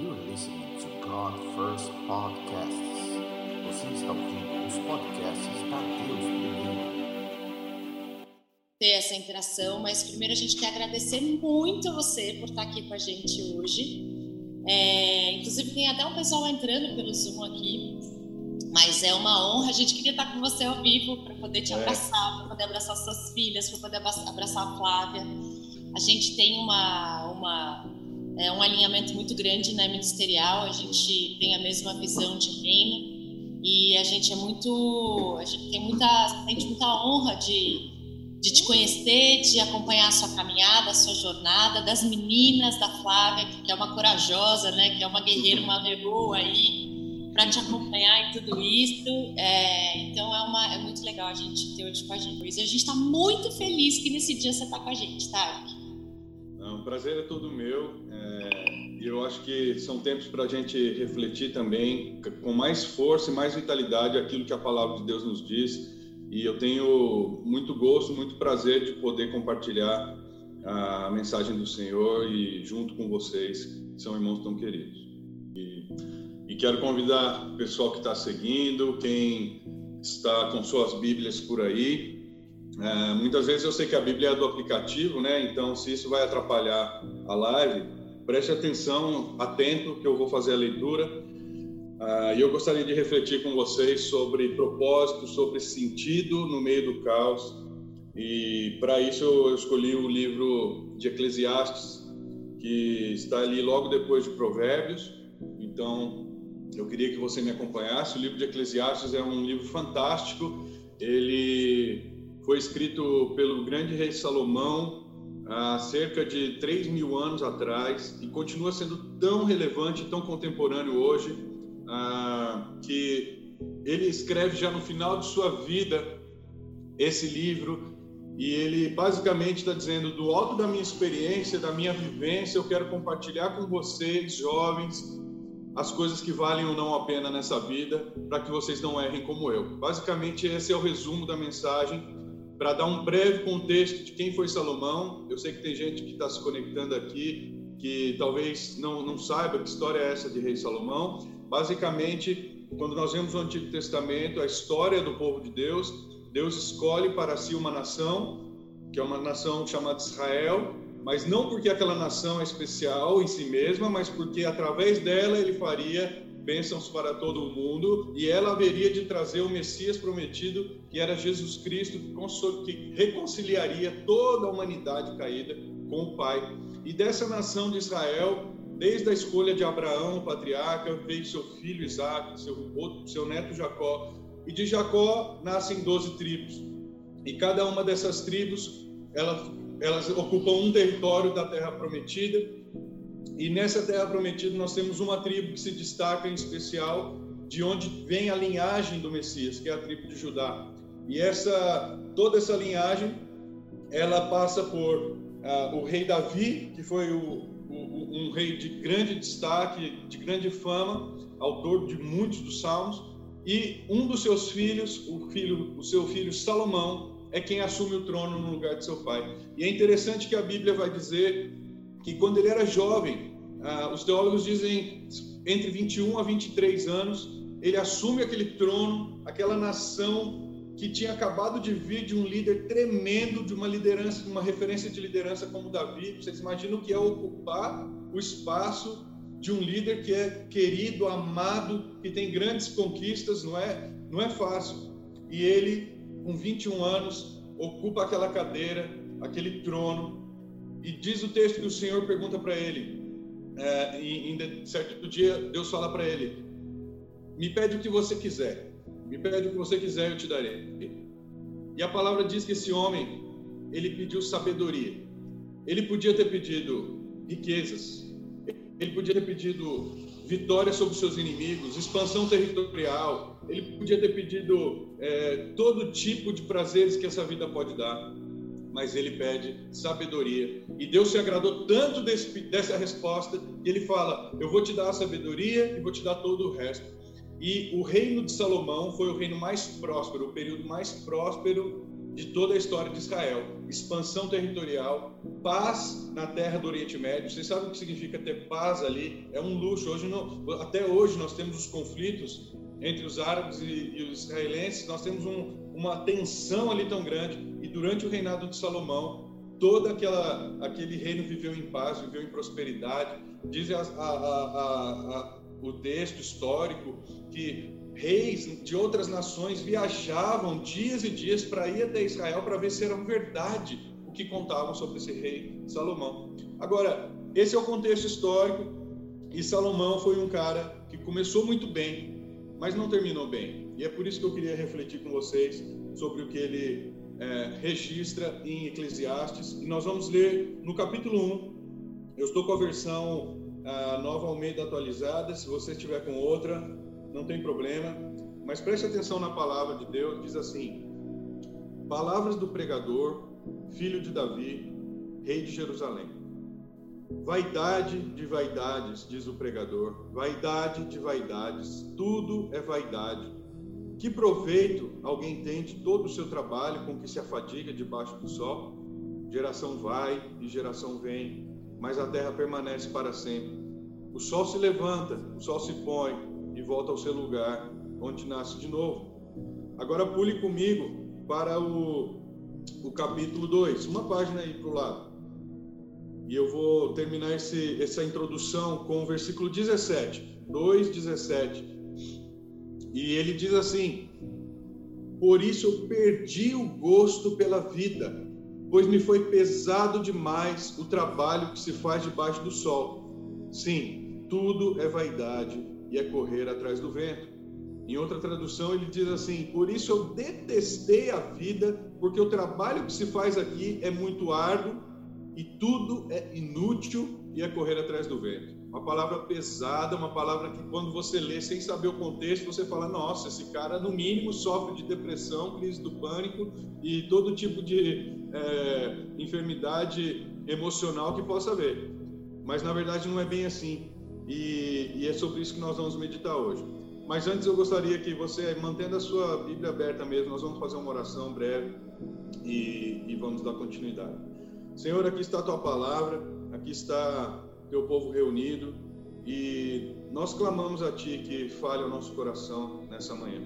You're listening to God First Podcasts. Você está ouvindo os podcasts da Deus Primeiro. ter essa interação, mas primeiro a gente quer agradecer muito a você por estar aqui com a gente hoje. É, inclusive tem até um pessoal entrando pelo Zoom aqui, mas é uma honra. A gente queria estar com você ao vivo para poder te É. abraçar, para poder abraçar suas filhas, para poder abra- abraçar a Flávia. A gente tem uma, uma é, um alinhamento muito grande né, ministerial. A gente tem a mesma visão de reino e a gente é muito, a gente tem muita, sente muita honra de de te conhecer, de acompanhar a sua caminhada, a sua jornada, das meninas da Flávia, que é uma corajosa, né, que é uma guerreira, uma leoa aí, para te acompanhar em tudo isso. É, então é, uma, é muito legal a gente ter hoje com a gente. E a gente está muito feliz que nesse dia você está com a gente, tá? O prazer é todo meu. é, E eu acho que são tempos para a gente refletir também com mais força e mais vitalidade aquilo que a palavra de Deus nos diz. E eu tenho muito gosto, muito prazer de poder compartilhar a mensagem do Senhor e junto com vocês, que são irmãos tão queridos. E, e quero convidar o pessoal que está seguindo, quem está com suas Bíblias por aí, é, muitas vezes eu sei que a Bíblia é do aplicativo, né? Então, se isso vai atrapalhar a live, preste atenção, atento, que eu vou fazer a leitura. Ah, E eu gostaria de refletir com vocês sobre propósito, sobre sentido no meio do caos. E para isso eu escolhi o livro de Eclesiastes, que está ali logo depois de Provérbios. Então, eu queria que você me acompanhasse. O livro de Eclesiastes é um livro fantástico. Ele foi escrito pelo grande rei Salomão há cerca de 3 mil anos atrás e continua sendo tão relevante, tão contemporâneo hoje, ah, que ele escreve já no final de sua vida esse livro e ele basicamente está dizendo do alto da minha experiência, da minha vivência, eu quero compartilhar com vocês, jovens, as coisas que valem ou não a pena nessa vida, para que vocês não errem como eu. Basicamente, esse é o resumo da mensagem, para dar um breve contexto de quem foi Salomão. Eu sei que tem gente que está se conectando aqui, que talvez não, não saiba que história é essa de Rei Salomão. Basicamente, quando nós vemos o Antigo Testamento, a história do povo de Deus, Deus escolhe para si uma nação, que é uma nação chamada Israel, mas não porque aquela nação é especial em si mesma, mas porque através dela ele faria bênçãos para todo o mundo e ela haveria de trazer o Messias prometido, que era Jesus Cristo, que reconciliaria toda a humanidade caída com o Pai. E dessa nação de Israel, desde a escolha de Abraão, patriarca, veio seu filho Isaac, seu, outro- seu neto Jacó, e de Jacó nascem doze tribos. E cada uma dessas tribos, ela, elas ocupam um território da terra prometida. E nessa terra prometida nós temos uma tribo que se destaca em especial, de onde vem a linhagem do Messias, que é a tribo de Judá. E essa toda essa linhagem, ela passa por ah, o rei Davi, que foi o, o- um rei de grande destaque, de grande fama, autor de muitos dos salmos, e um dos seus filhos, o filho, o seu filho Salomão, é quem assume o trono no lugar de seu pai. E é interessante que a Bíblia vai dizer que quando ele era jovem, ah, os teólogos dizem entre 21 a 23 anos, ele assume aquele trono, aquela nação que tinha acabado de vir de um líder tremendo, de uma liderança, uma referência de liderança como Davi. Vocês imaginam o que é ocupar o espaço de um líder que é querido, amado, que tem grandes conquistas, não é? Não é fácil. E ele, com 21 anos, ocupa aquela cadeira, aquele trono, e diz o texto que o Senhor pergunta para ele, é, em, em certo dia, Deus fala para ele: Me pede o que você quiser, me pede o que você quiser, eu te darei. E a palavra diz que esse homem, ele pediu sabedoria. Ele podia ter pedido riquezas, ele podia ter pedido vitória sobre os seus inimigos, expansão territorial, ele podia ter pedido é, todo tipo de prazeres que essa vida pode dar, mas ele pede sabedoria. E Deus se agradou tanto desse, dessa resposta que ele fala: Eu vou te dar a sabedoria e vou te dar todo o resto. E o reino de Salomão foi o reino mais próspero, o período mais próspero de toda a história de Israel. Expansão territorial, paz na terra do Oriente Médio. Vocês sabem o que significa ter paz ali? É um luxo. Hoje, não, até hoje nós temos os conflitos entre os árabes e, e os israelenses. Nós temos um, uma tensão ali tão grande. E durante o reinado de Salomão, todo aquela, aquele reino viveu em paz, viveu em prosperidade. Diz a, a, a, o texto histórico que reis de outras nações viajavam dias e dias para ir até Israel para ver se era verdade o que contavam sobre esse rei Salomão. Agora, esse é o contexto histórico e Salomão foi um cara que começou muito bem, mas não terminou bem. E é por isso que eu queria refletir com vocês sobre o que ele é, registra em Eclesiastes. E nós vamos ler no capítulo 1. Eu estou com a versão a nova Almeida atualizada. Se você estiver com outra, não tem problema. Mas preste atenção na palavra de Deus, diz assim: Palavras do pregador, filho de Davi, rei de Jerusalém. Vaidade de vaidades, diz o pregador, vaidade de vaidades, tudo é vaidade. Que proveito alguém tem de todo o seu trabalho com que se afadiga debaixo do sol? Geração vai e geração vem, mas a terra permanece para sempre. O sol se levanta, o sol se põe, e volta ao seu lugar, onde nasce de novo. Agora pule comigo para o, o capítulo 2, uma página aí para o lado. E eu vou terminar esse, essa introdução com o versículo 17, 2, 17. E ele diz assim: Por isso eu perdi o gosto pela vida, pois me foi pesado demais o trabalho que se faz debaixo do sol. Sim, tudo é vaidade e é correr atrás do vento. Em outra tradução, ele diz assim: Por isso eu detestei a vida, porque o trabalho que se faz aqui é muito árduo e tudo é inútil e é correr atrás do vento. Uma palavra pesada, uma palavra que quando você lê sem saber o contexto, você fala: Nossa, esse cara no mínimo sofre de depressão, crise do pânico e todo tipo de é, enfermidade emocional que possa haver. Mas na verdade não é bem assim. E, e, é sobre isso que nós vamos meditar hoje. Mas antes eu gostaria que você, mantendo a sua Bíblia aberta mesmo, nós vamos fazer uma oração breve e, e vamos dar continuidade. Senhor, aqui está a tua palavra, aqui está teu povo reunido e nós clamamos a ti que fale o nosso coração nessa manhã.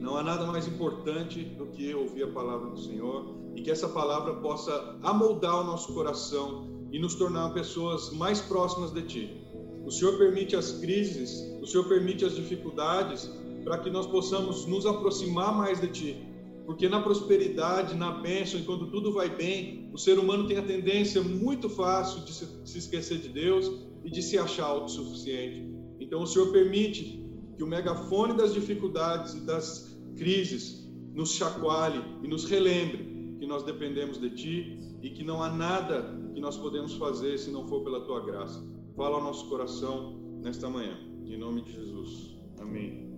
Não há nada mais importante do que ouvir a palavra do Senhor e que essa palavra possa amoldar o nosso coração e nos tornar pessoas mais próximas de ti. O Senhor permite as crises, o Senhor permite as dificuldades para que nós possamos nos aproximar mais de Ti. Porque na prosperidade, na bênção, quando tudo vai bem, o ser humano tem a tendência muito fácil de se esquecer de Deus e de se achar autossuficiente. Então o Senhor permite que o megafone das dificuldades e das crises nos chacoalhe e nos relembre que nós dependemos de Ti e que não há nada que nós podemos fazer se não for pela Tua graça. Fala ao nosso coração nesta manhã. Em nome de Jesus. Amém.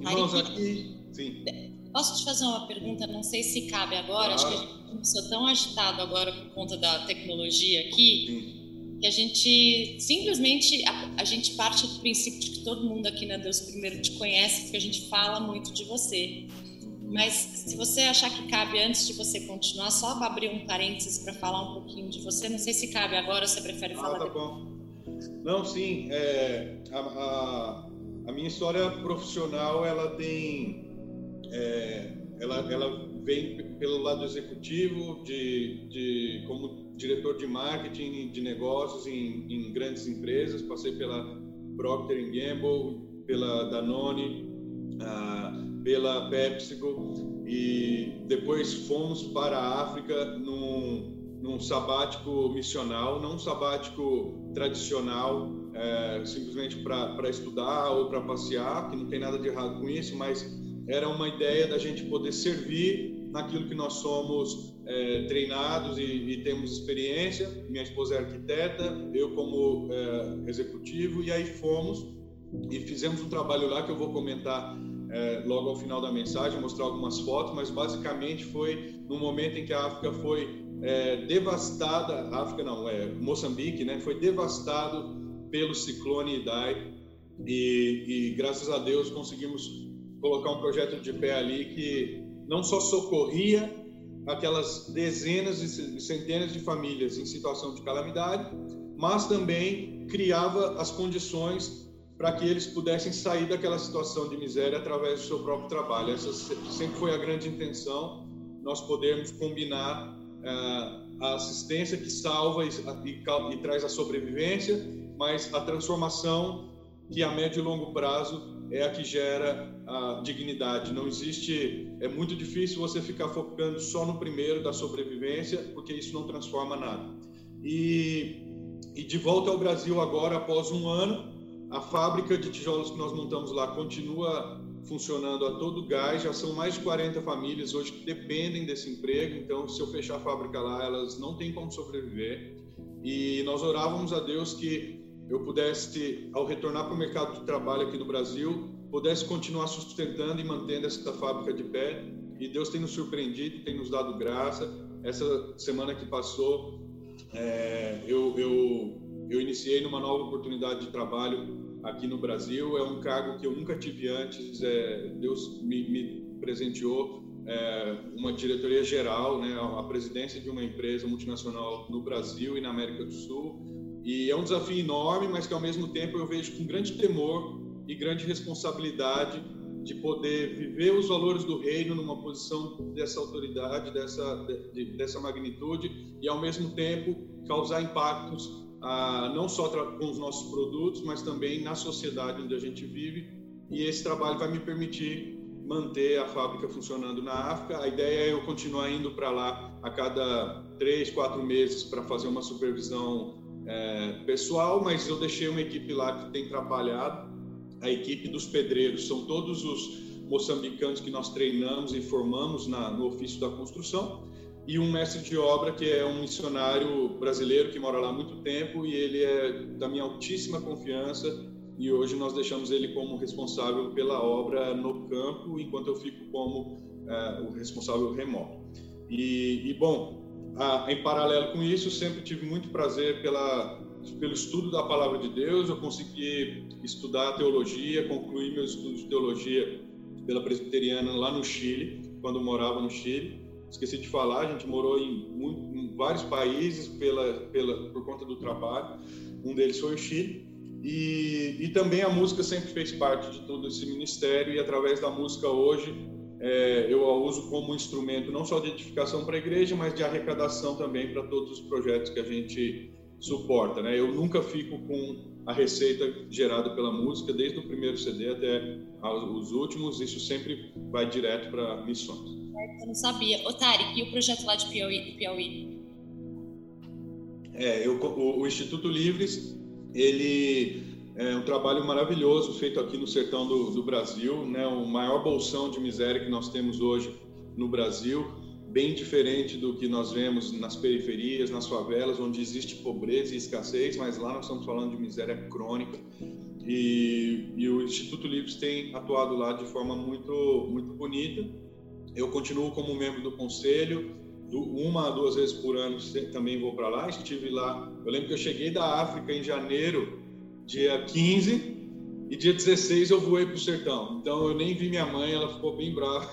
Irmãos, aqui. Sim. Posso te fazer uma pergunta? Não sei se cabe agora. Acho que a gente começou tão agitado agora por conta da tecnologia aqui. Sim. Que a gente simplesmente a, a, gente parte do princípio de que todo mundo aqui na Deus primeiro te conhece, porque a gente fala muito de você. Mas se você achar que cabe antes de você continuar, só abrir um parênteses para falar um pouquinho de você. Não sei se cabe agora, ou você prefere ah, falar tá depois. Bom. Não, sim. É, a, a, a, minha história profissional, ela tem... Ela, ela vem pelo lado executivo, de, de, como diretor de marketing de negócios em, em grandes empresas. Passei pela Procter Gamble, pela Danone, uh, pela PepsiCo e depois fomos para a África num num sabático missional, não um sabático tradicional, é, simplesmente para estudar ou para passear, que não tem nada de errado com isso, mas era uma ideia da gente poder servir naquilo que nós somos é, treinados e, e, temos experiência. Minha esposa é arquiteta, eu como é, executivo, e aí fomos e fizemos um trabalho lá que eu vou comentar é, logo ao final da mensagem, mostrar algumas fotos, mas basicamente foi no momento em que a África foi é, devastada, África não, é Moçambique, né, foi devastado pelo ciclone Idai e, e graças a Deus conseguimos colocar um projeto de pé ali que não só socorria aquelas dezenas e centenas de famílias em situação de calamidade, mas também criava as condições para que eles pudessem sair daquela situação de miséria através do seu próprio trabalho. Essa sempre foi a grande intenção, nós podermos combinar uh, a assistência que salva e, e, e traz a sobrevivência, mas a transformação que a médio e longo prazo é a que gera a dignidade. Não existe, é muito difícil você ficar focando só no primeiro da sobrevivência, porque isso não transforma nada. E, e de volta ao Brasil agora, após um ano, a fábrica de tijolos que nós montamos lá continua funcionando a todo gás. Já são mais de 40 famílias hoje que dependem desse emprego. Então, se eu fechar a fábrica lá, elas não têm como sobreviver. E nós orávamos a Deus que eu pudesse, ao retornar para o mercado de trabalho aqui no Brasil, pudesse continuar sustentando e mantendo essa fábrica de pé. E Deus tem nos surpreendido, tem nos dado graça. Essa semana que passou, é, eu, eu, eu iniciei numa nova oportunidade de trabalho aqui no Brasil. É um cargo que eu nunca tive antes. É, Deus me, me presenteou é, uma diretoria geral, né, a presidência de uma empresa multinacional no Brasil e na América do Sul e é um desafio enorme, mas que ao mesmo tempo eu vejo com grande temor e grande responsabilidade de poder viver os valores do reino numa posição dessa autoridade, dessa, de, dessa magnitude e ao mesmo tempo causar impactos ah, não só com os nossos produtos, mas também na sociedade onde a gente vive. E esse trabalho vai me permitir manter a fábrica funcionando na África. A ideia é eu continuar indo para lá a cada três, quatro meses para fazer uma supervisão é, pessoal, mas eu deixei uma equipe lá que tem trabalhado, a equipe dos pedreiros, são todos os moçambicanos que nós treinamos e formamos na, no ofício da construção, e um mestre de obra que é um missionário brasileiro que mora lá há muito tempo e ele é da minha altíssima confiança. E hoje nós deixamos ele como responsável pela obra no campo, enquanto eu fico como é, o responsável remoto. E, e bom, ah, em paralelo com isso, sempre tive muito prazer pela, pelo estudo da palavra de Deus. Eu consegui estudar teologia, concluir meus estudos de teologia pela presbiteriana lá no Chile, quando morava no Chile. Esqueci de falar, a gente morou em, muito, em vários países pela, pela, por conta do trabalho. Um deles foi o Chile. E, e também a música sempre fez parte de todo esse ministério, e através da música hoje é, eu a uso como instrumento não só de edificação para a igreja, mas de arrecadação também para todos os projetos que a gente suporta. Né? Eu nunca fico com a receita gerada pela música, desde o primeiro CD até os últimos, isso sempre vai direto para missões. Eu não sabia. Ô, Tarek, e o projeto lá de Piauí? Piauí? É, eu, o, o Instituto Livres, ele é um trabalho maravilhoso feito aqui no sertão do, do, Brasil, né? o maior bolsão de miséria que nós temos hoje no Brasil, bem diferente do que nós vemos nas periferias, nas favelas, onde existe pobreza e escassez, mas lá nós estamos falando de miséria crônica. E, e o Instituto Livres tem atuado lá de forma muito, muito bonita. Eu continuo como membro do conselho, uma a duas vezes por ano também vou para lá. Estive lá. Eu lembro que eu cheguei da África em janeiro dia 15 e dia 16 eu voei para o sertão. Então eu nem vi minha mãe, ela ficou bem brava.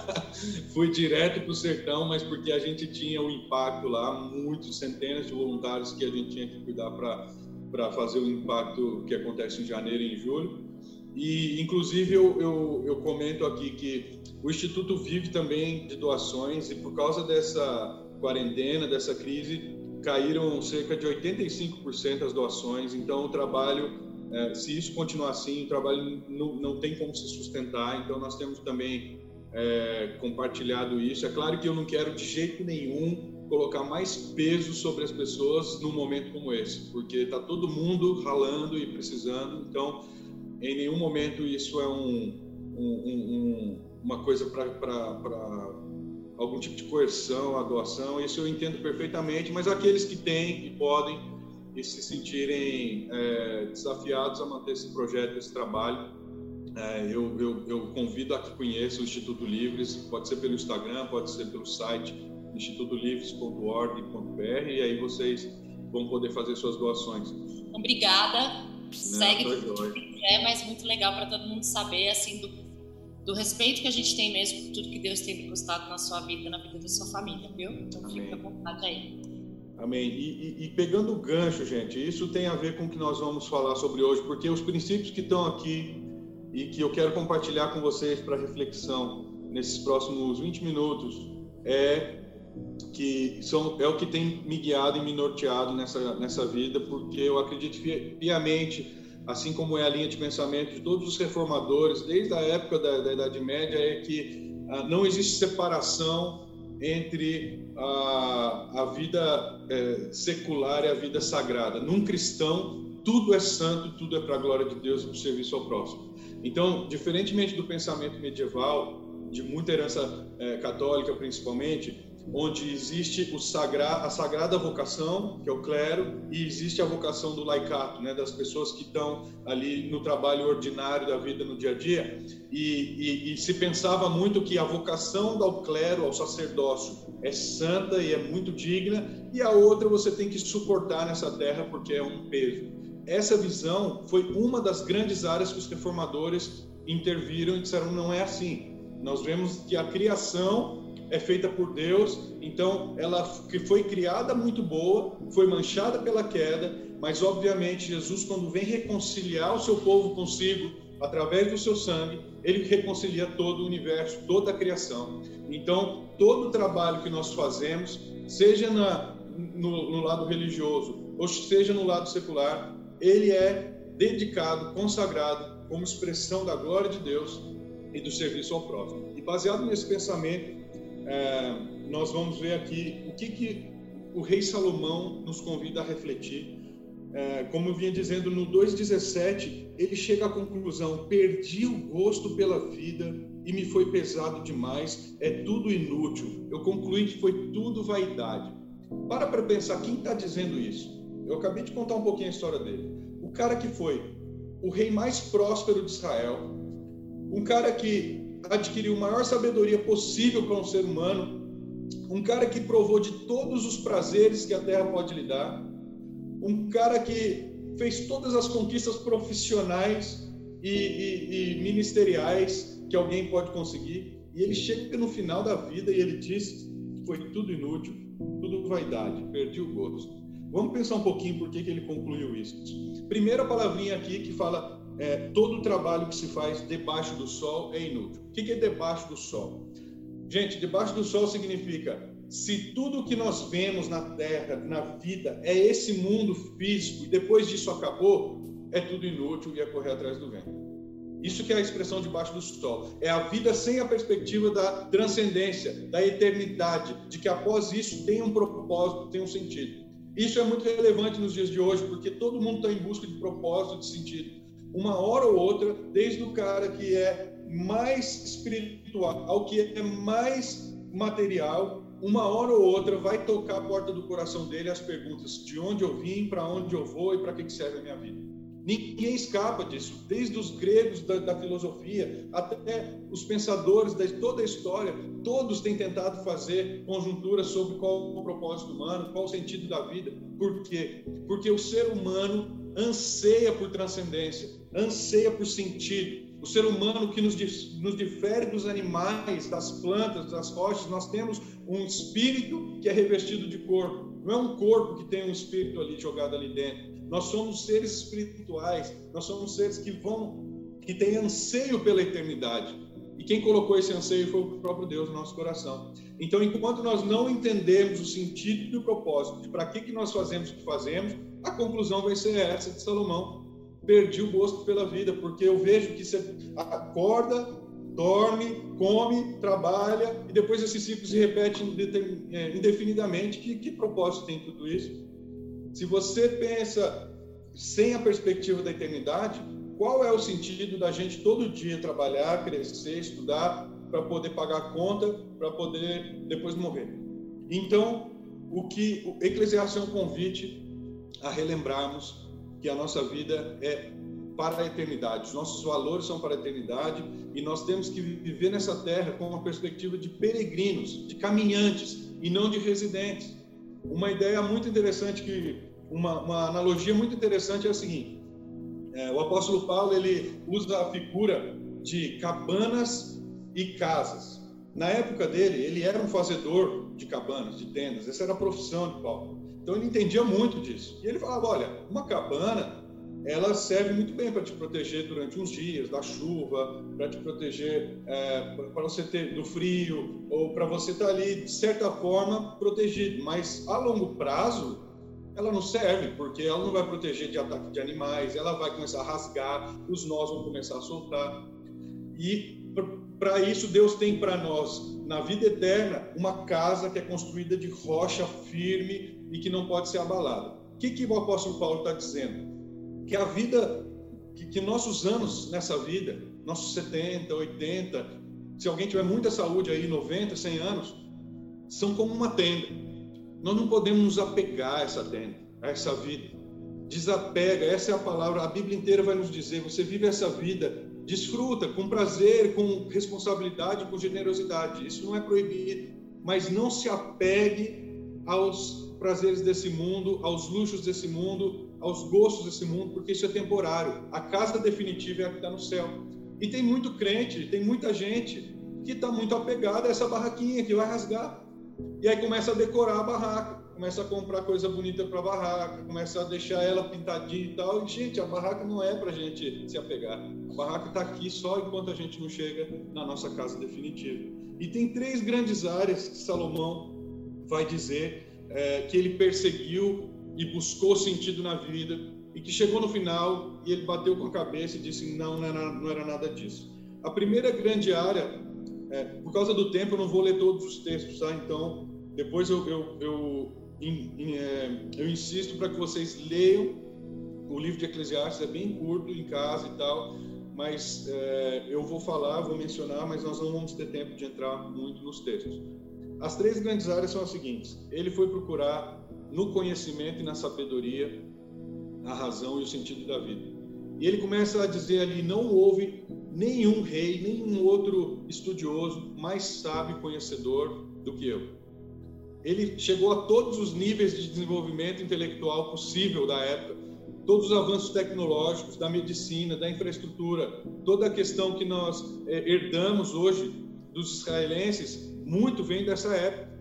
Fui direto para o sertão, mas porque a gente tinha o um impacto lá, muitos, centenas de voluntários que a gente tinha que cuidar para fazer o impacto que acontece em janeiro e em julho. E, inclusive, eu, eu, eu comento aqui que o Instituto vive também de doações e por causa dessa quarentena, dessa crise, caíram cerca de 85% as doações. Então, o trabalho, é, se isso continuar assim, o trabalho não, não tem como se sustentar. Então, nós temos também é, compartilhado isso. É claro que eu não quero de jeito nenhum colocar mais peso sobre as pessoas num momento como esse, porque está todo mundo ralando e precisando. Então, em nenhum momento isso é um, um, um, uma coisa para algum tipo de coerção, a doação, isso eu entendo perfeitamente, mas aqueles que têm e podem e se sentirem é, desafiados a manter esse projeto, esse trabalho, é, eu, eu, eu, convido a que conheçam o Instituto Livres, pode ser pelo Instagram, pode ser pelo site institutolivres.org.br e aí vocês vão poder fazer suas doações. Obrigada. Segue é, mas muito legal para todo mundo saber assim do do respeito que a gente tem mesmo por tudo que Deus tem depositado na sua vida, na vida da sua família, viu? Então Amém. fica à vontade aí. Amém. E, e, e, pegando o gancho, gente, isso tem a ver com o que nós vamos falar sobre hoje, porque os princípios que estão aqui e que eu quero compartilhar com vocês para reflexão nesses próximos 20 minutos é que são é o que tem me guiado e me norteado nessa nessa vida, porque eu acredito piamente, assim como é a linha de pensamento de todos os reformadores desde a época da, da Idade Média, é que ah, não existe separação entre a, a vida é, secular e a vida sagrada. Num cristão, tudo é santo, tudo é para a glória de Deus e para o serviço ao próximo. Então, diferentemente do pensamento medieval, de muita herança é, católica principalmente, onde existe sagra, a sagrada vocação, que é o clero, e existe a vocação do laicato, né, das pessoas que estão ali no trabalho ordinário da vida no dia a dia. E, e, e se pensava muito que a vocação do clero, ao sacerdócio, é santa e é muito digna, e a outra você tem que suportar nessa terra porque é um peso. Essa visão foi uma das grandes áreas que os reformadores interviram e disseram não é assim. Nós vemos que a criação é feita por Deus, então ela que foi criada muito boa, foi manchada pela queda, mas obviamente Jesus quando vem reconciliar o seu povo consigo através do seu sangue, ele reconcilia todo o universo, toda a criação. Então todo o trabalho que nós fazemos, seja na, no, no lado religioso ou seja no lado secular, ele é dedicado, consagrado como expressão da glória de Deus e do serviço ao próximo. E baseado nesse pensamento, é, nós vamos ver aqui o que, que o rei Salomão nos convida a refletir. É, como eu vinha dizendo, no 2,17, ele chega à conclusão: perdi o gosto pela vida e me foi pesado demais, é tudo inútil. Eu concluí que foi tudo vaidade. Para para pensar, quem está dizendo isso? Eu acabei de contar um pouquinho a história dele. O cara que foi o rei mais próspero de Israel, um cara que adquiriu a maior sabedoria possível para um ser humano, um cara que provou de todos os prazeres que a terra pode lhe dar, um cara que fez todas as conquistas profissionais e, e, e ministeriais que alguém pode conseguir, e ele chega no final da vida e ele diz que foi tudo inútil, tudo vaidade, perdi o gosto. Vamos pensar um pouquinho por que, que ele concluiu isso. Primeira palavrinha aqui que fala é, todo o trabalho que se faz debaixo do sol é inútil. O que é debaixo do sol? Gente, debaixo do sol significa se tudo que nós vemos na Terra, na vida, é esse mundo físico e depois disso acabou, é tudo inútil e é correr atrás do vento. Isso que é a expressão debaixo do sol. É a vida sem a perspectiva da transcendência, da eternidade, de que após isso tem um propósito, tem um sentido. Isso é muito relevante nos dias de hoje, porque todo mundo está em busca de propósito, de sentido uma hora ou outra, desde o cara que é mais espiritual ao que é mais material, uma hora ou outra vai tocar a porta do coração dele as perguntas de onde eu vim, para onde eu vou e para que serve a minha vida. Ninguém escapa disso, desde os gregos da, da, filosofia até os pensadores de toda a história, todos têm tentado fazer conjunturas sobre qual o propósito humano, qual o sentido da vida. Por quê? Porque o ser humano anseia por transcendência, anseia por sentido. O ser humano que nos, nos difere dos animais, das plantas, das rochas, nós temos um espírito que é revestido de corpo. Não é um corpo que tem um espírito ali jogado ali dentro. Nós somos seres espirituais, nós somos seres que vão, que têm anseio pela eternidade. E quem colocou esse anseio foi o próprio Deus no nosso coração. Então, enquanto nós não entendemos o sentido e o propósito de para que, que nós fazemos o que fazemos, a conclusão vai ser essa de Salomão. Perdi o gosto pela vida, porque eu vejo que você acorda, dorme, come, trabalha, e depois esse ciclo se repete é, indefinidamente. Que, que propósito tem tudo isso? Se você pensa sem a perspectiva da eternidade, qual é o sentido da gente todo dia trabalhar, crescer, estudar, para poder pagar a conta, para poder depois morrer? Então, o que o Eclesiastes é um convite a relembrarmos que a nossa vida é para a eternidade, os nossos valores são para a eternidade e nós temos que viver nessa terra com uma perspectiva de peregrinos, de caminhantes e não de residentes. Uma ideia muito interessante que uma, uma analogia muito interessante é a seguinte: é, o apóstolo Paulo ele usa a figura de cabanas e casas. Na época dele, ele era um fazedor de cabanas, de tendas. Essa era a profissão de Paulo. Então ele entendia muito disso. E ele falava: olha, uma cabana ela serve muito bem para te proteger durante uns dias da chuva, para te proteger é, para você ter do frio ou para você estar tá ali de certa forma protegido. Mas a longo prazo ela não serve porque ela não vai proteger de ataque de animais, ela vai começar a rasgar, os nós vão começar a soltar. E para isso Deus tem para nós na vida eterna uma casa que é construída de rocha firme e que não pode ser abalada. O que, que o apóstolo Paulo está dizendo? Que a vida, que, que nossos anos nessa vida, nossos 70, 80, se alguém tiver muita saúde aí, 90, 100 anos, são como uma tenda. Nós não podemos nos apegar a essa tenda, a essa vida. Desapega, essa é a palavra, a Bíblia inteira vai nos dizer: você vive essa vida, desfruta com prazer, com responsabilidade, com generosidade. Isso não é proibido, mas não se apegue aos prazeres desse mundo, aos luxos desse mundo, aos gostos desse mundo, porque isso é temporário. A casa definitiva é a que está no céu. E tem muito crente, tem muita gente que está muito apegada a essa barraquinha que vai rasgar. E aí começa a decorar a barraca, começa a comprar coisa bonita para a barraca, começa a deixar ela pintadinha e tal. E, gente, a barraca não é para a gente se apegar. A barraca está aqui só enquanto a gente não chega na nossa casa definitiva. E tem três grandes áreas que Salomão vai dizer é, que ele perseguiu e buscou sentido na vida e que chegou no final e ele bateu com a cabeça e disse não, não era, não era nada disso. A primeira grande área, é, por causa do tempo, eu não vou ler todos os textos, tá? Então, depois eu, eu, eu, é, eu insisto para que vocês leiam o livro de Eclesiastes, é bem curto em casa e tal, mas é, eu vou falar, vou mencionar, mas nós não vamos ter tempo de entrar muito nos textos. As três grandes áreas são as seguintes: ele foi procurar no conhecimento e na sabedoria a razão e o sentido da vida. E ele começa a dizer ali: não houve nenhum rei, nenhum outro estudioso mais sábio e conhecedor do que eu. Ele chegou a todos os níveis de desenvolvimento intelectual possível da época, todos os avanços tecnológicos, da medicina, da infraestrutura, toda a questão que nós é, herdamos hoje dos israelenses, muito vem dessa época.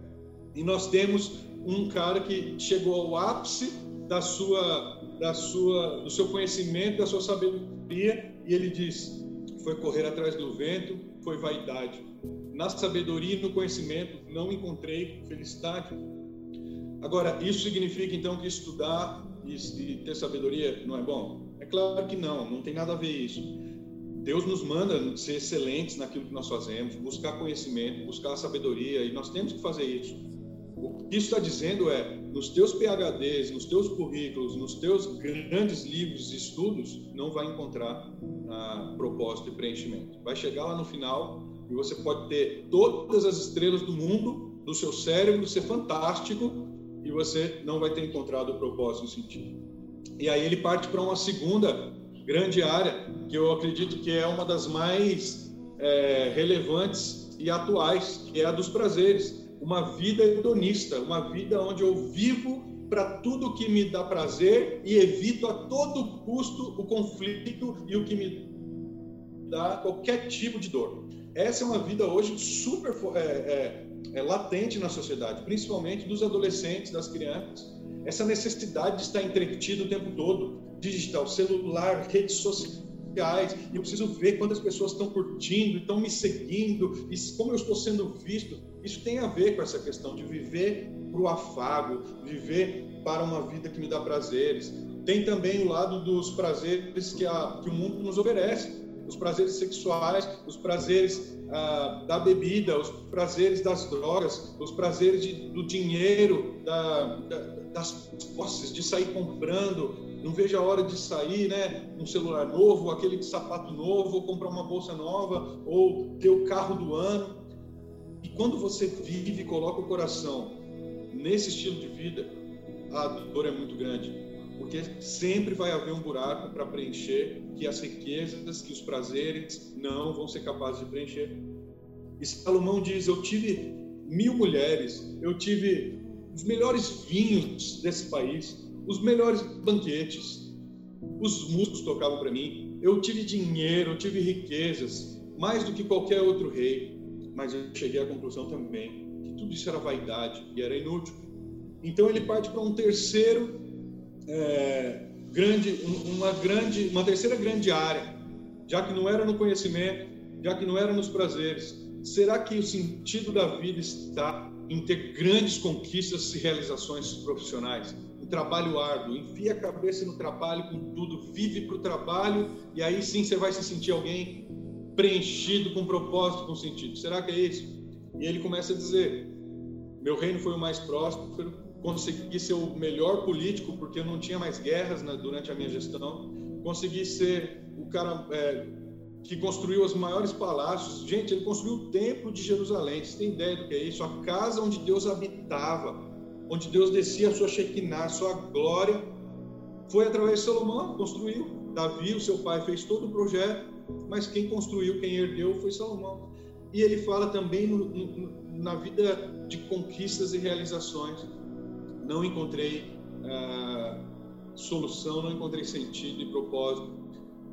E nós temos um cara que chegou ao ápice da sua, da sua, do seu conhecimento, da sua sabedoria, e ele diz: foi correr atrás do vento, foi vaidade. Na sabedoria e no conhecimento não encontrei felicidade. Agora, isso significa então que estudar e, ter sabedoria não é bom? É claro que não, não tem nada a ver isso. Deus nos manda ser excelentes naquilo que nós fazemos, buscar conhecimento, buscar sabedoria, e nós temos que fazer isso. O que isso está dizendo é, nos teus PHDs, nos teus currículos, nos teus grandes livros e estudos, não vai encontrar ah, propósito e preenchimento. Vai chegar lá no final e você pode ter todas as estrelas do mundo, do seu cérebro, ser fantástico, e você não vai ter encontrado o propósito e o sentido. E aí ele parte para uma segunda grande área, que eu acredito que é uma das mais é, relevantes e atuais, que é a dos prazeres uma vida hedonista, uma vida onde eu vivo para tudo que me dá prazer e evito a todo custo o conflito e o que me dá qualquer tipo de dor. Essa é uma vida hoje super é, é, é latente na sociedade, principalmente dos adolescentes, das crianças. Essa necessidade de estar entretido o tempo todo, digital, celular, redes sociais e eu preciso ver quantas pessoas estão curtindo, estão me seguindo, e como eu estou sendo visto. Isso tem a ver com essa questão de viver para o afago, viver para uma vida que me dá prazeres. Tem também o lado dos prazeres que, a, que o mundo nos oferece, os prazeres sexuais, os prazeres ah, da bebida, os prazeres das drogas, os prazeres de, do dinheiro, da, da, das posses, de sair comprando, não vejo a hora de sair, né? Um celular novo, aquele sapato novo, ou comprar uma bolsa nova, ou ter o carro do ano. Quando você vive e coloca o coração nesse estilo de vida, a dor é muito grande, porque sempre vai haver um buraco para preencher que as riquezas, que os prazeres não vão ser capazes de preencher. E Salomão diz: Eu tive mil mulheres, eu tive os melhores vinhos desse país, os melhores banquetes, os músicos tocavam para mim, eu tive dinheiro, eu tive riquezas, mais do que qualquer outro rei, mas eu cheguei à conclusão também que tudo isso era vaidade e era inútil. Então ele parte para um terceiro é, grande, uma grande, uma terceira grande área, já que não era no conhecimento, já que não era nos prazeres. Será que o sentido da vida está em ter grandes conquistas e realizações profissionais? Um trabalho árduo, enfia a cabeça no trabalho com tudo, vive para o trabalho e aí sim você vai se sentir alguém preenchido com propósito, com sentido. Será que é isso? E ele começa a dizer: meu reino foi o mais próspero, consegui ser o melhor político porque eu não tinha mais guerras né, durante a minha gestão, consegui ser o cara é, que construiu os maiores palácios. Gente, ele construiu o templo de Jerusalém. Você tem ideia do que é isso? A casa onde Deus habitava, onde Deus descia a sua Shekinah, a sua glória, foi através de Salomão, construiu. Davi, o seu pai, fez todo o projeto, mas quem construiu, quem herdeu foi Salomão. E ele fala também no, no, na vida de conquistas e realizações. Não encontrei ah, solução, não encontrei sentido e propósito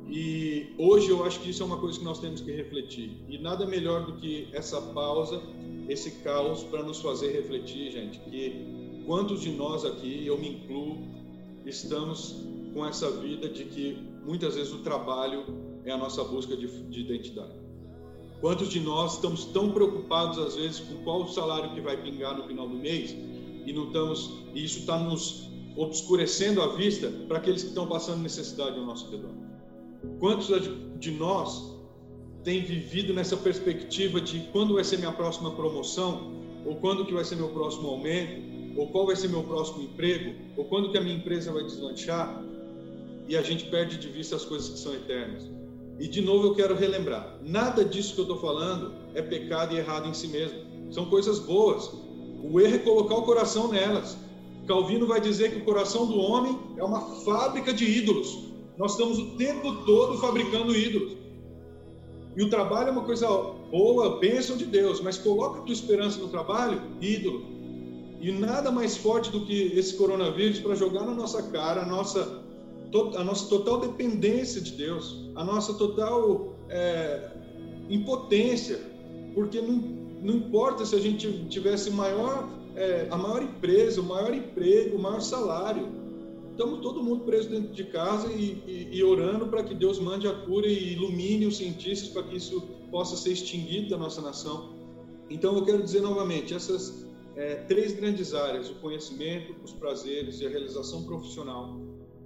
e hoje eu acho que isso é uma coisa que nós temos que refletir. E nada melhor do que essa pausa, esse caos, para nos fazer refletir, gente, que quantos de nós aqui, eu me incluo, estamos com essa vida de que muitas vezes o trabalho é a nossa busca de, de identidade. Quantos de nós estamos tão preocupados às vezes com qual o salário que vai pingar no final do mês e não estamos e isso está nos obscurecendo a vista para aqueles que estão passando necessidade ao nosso redor. Quantos de nós têm vivido nessa perspectiva de quando vai ser minha próxima promoção, ou quando que vai ser meu próximo aumento, ou qual vai ser meu próximo emprego, ou quando que a minha empresa vai deslanchar, e a gente perde de vista as coisas que são eternas. E de novo eu quero relembrar, nada disso que eu estou falando é pecado e errado em si mesmo. São coisas boas. O erro é colocar o coração nelas. Calvino vai dizer que o coração do homem é uma fábrica de ídolos. Nós estamos o tempo todo fabricando ídolos. E o trabalho é uma coisa boa, bênção de Deus, mas coloca a tua esperança no trabalho, ídolo. E nada mais forte do que esse coronavírus para jogar na nossa cara a nossa, a nossa total dependência de Deus, a nossa total é, impotência, porque não, não importa se a gente tivesse maior, é, a maior empresa, o maior emprego, o maior salário, estamos todo mundo preso dentro de casa e, e, e orando para que Deus mande a cura e ilumine os cientistas para que isso possa ser extinguido da nossa nação. Então, eu quero dizer novamente: essas é, três grandes áreas, o conhecimento, os prazeres e a realização profissional,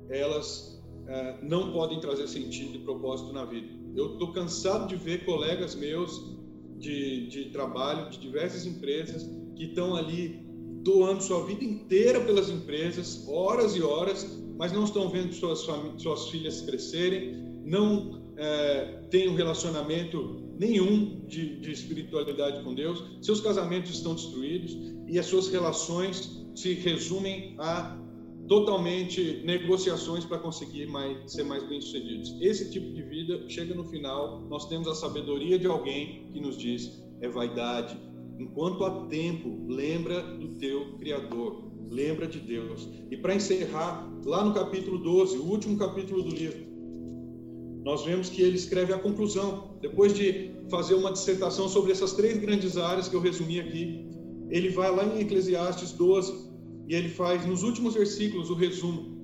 elas é, não podem trazer sentido e propósito na vida. Eu estou cansado de ver colegas meus de, de trabalho, de diversas empresas, que estão ali doando sua vida inteira pelas empresas, horas e horas, mas não estão vendo suas, suas filhas crescerem, não é, têm um relacionamento nenhum de, de, espiritualidade com Deus, seus casamentos estão destruídos e as suas relações se resumem a totalmente negociações para conseguir mais, ser mais bem-sucedidos. Esse tipo de vida chega no final, nós temos a sabedoria de alguém que nos diz é vaidade, Enquanto há tempo, lembra do teu Criador, lembra de Deus. E para encerrar, lá no capítulo 12, o último capítulo do livro, nós vemos que ele escreve a conclusão. Depois de fazer uma dissertação sobre essas três grandes áreas que eu resumi aqui, ele vai lá em Eclesiastes 12 e ele faz nos últimos versículos o resumo.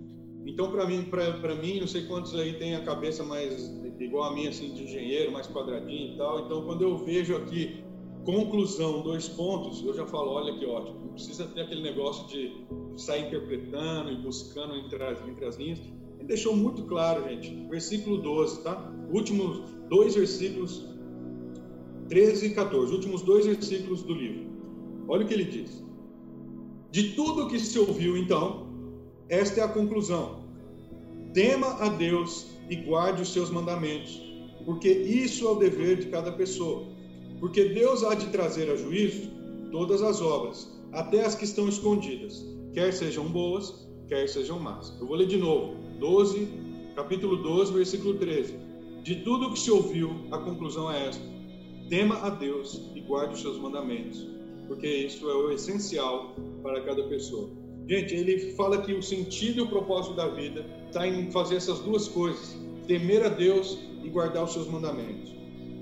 Então, para mim, para mim, não sei quantos aí tem a cabeça mais igual a minha, assim, de engenheiro, mais quadradinho e tal. Então, quando eu vejo aqui Conclusão, dois pontos, eu já falo, olha que ótimo. Não precisa ter aquele negócio de sair interpretando e buscando entre as, entre as linhas. Ele deixou muito claro, gente. Versículo 12, tá? Últimos dois versículos, 13 e 14, últimos dois versículos do livro. Olha o que ele diz. De tudo que se ouviu, então, esta é a conclusão. Tema a Deus e guarde os seus mandamentos, porque isso é o dever de cada pessoa porque Deus há de trazer a juízo todas as obras, até as que estão escondidas, quer sejam boas, quer sejam más. Eu vou ler de novo, 12, capítulo 12, versículo 13. De tudo o que se ouviu, a conclusão é esta: tema a Deus e guarde os seus mandamentos, porque isso é o essencial para cada pessoa. Gente, ele fala que o sentido e o propósito da vida está em fazer essas duas coisas: temer a Deus e guardar os seus mandamentos.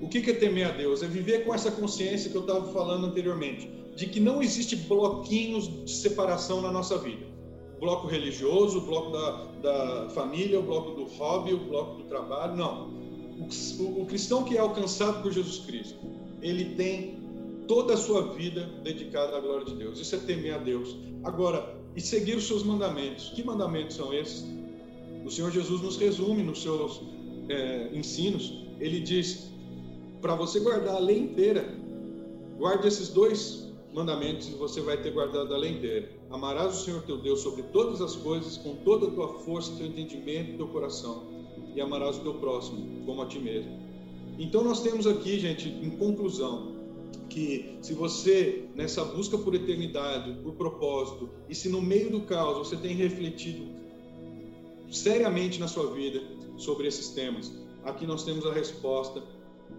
O que é temer a Deus? É viver com essa consciência que eu estava falando anteriormente, de que não existe bloquinhos de separação na nossa vida. Bloco religioso, o bloco da, da família, o bloco do hobby, o bloco do trabalho, não. O, o cristão que é alcançado por Jesus Cristo, ele tem toda a sua vida dedicada à glória de Deus. Isso é temer a Deus. Agora, e seguir os seus mandamentos. Que mandamentos são esses? O Senhor Jesus nos resume nos seus é, ensinos. Ele diz: para você guardar a lei inteira, guarde esses dois mandamentos e você vai ter guardado a lei inteira. Amarás o Senhor teu Deus sobre todas as coisas, com toda a tua força, teu entendimento teu coração, e amarás o teu próximo como a ti mesmo. Então nós temos aqui, gente, em conclusão, que se você nessa busca por eternidade, por propósito, e se no meio do caos você tem refletido seriamente na sua vida sobre esses temas, aqui nós temos a resposta: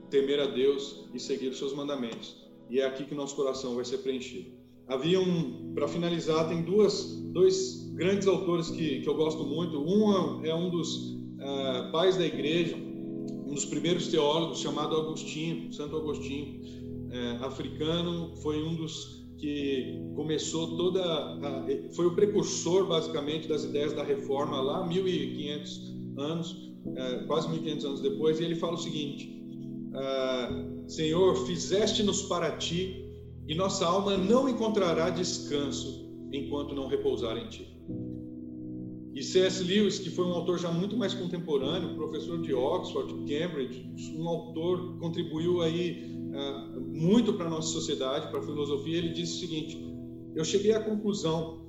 temer a Deus e seguir os seus mandamentos. E é aqui que nosso coração vai ser preenchido. Havia um, para finalizar, tem duas, dois grandes autores que, que eu gosto muito. Um é um dos uh, pais da igreja, um dos primeiros teólogos, chamado Agostinho, Santo Agostinho, uh, africano, foi um dos que começou toda, a, foi o precursor basicamente das ideias da reforma lá 1500 anos, uh, quase 1500 anos depois, e ele fala o seguinte: Senhor, fizeste-nos para ti, e nossa alma não encontrará descanso enquanto não repousar em ti. E C.S. Lewis, que foi um autor já muito mais contemporâneo, professor de Oxford, Cambridge, um autor que contribuiu aí uh, muito para a nossa sociedade, para a filosofia, ele disse o seguinte: Eu cheguei à conclusão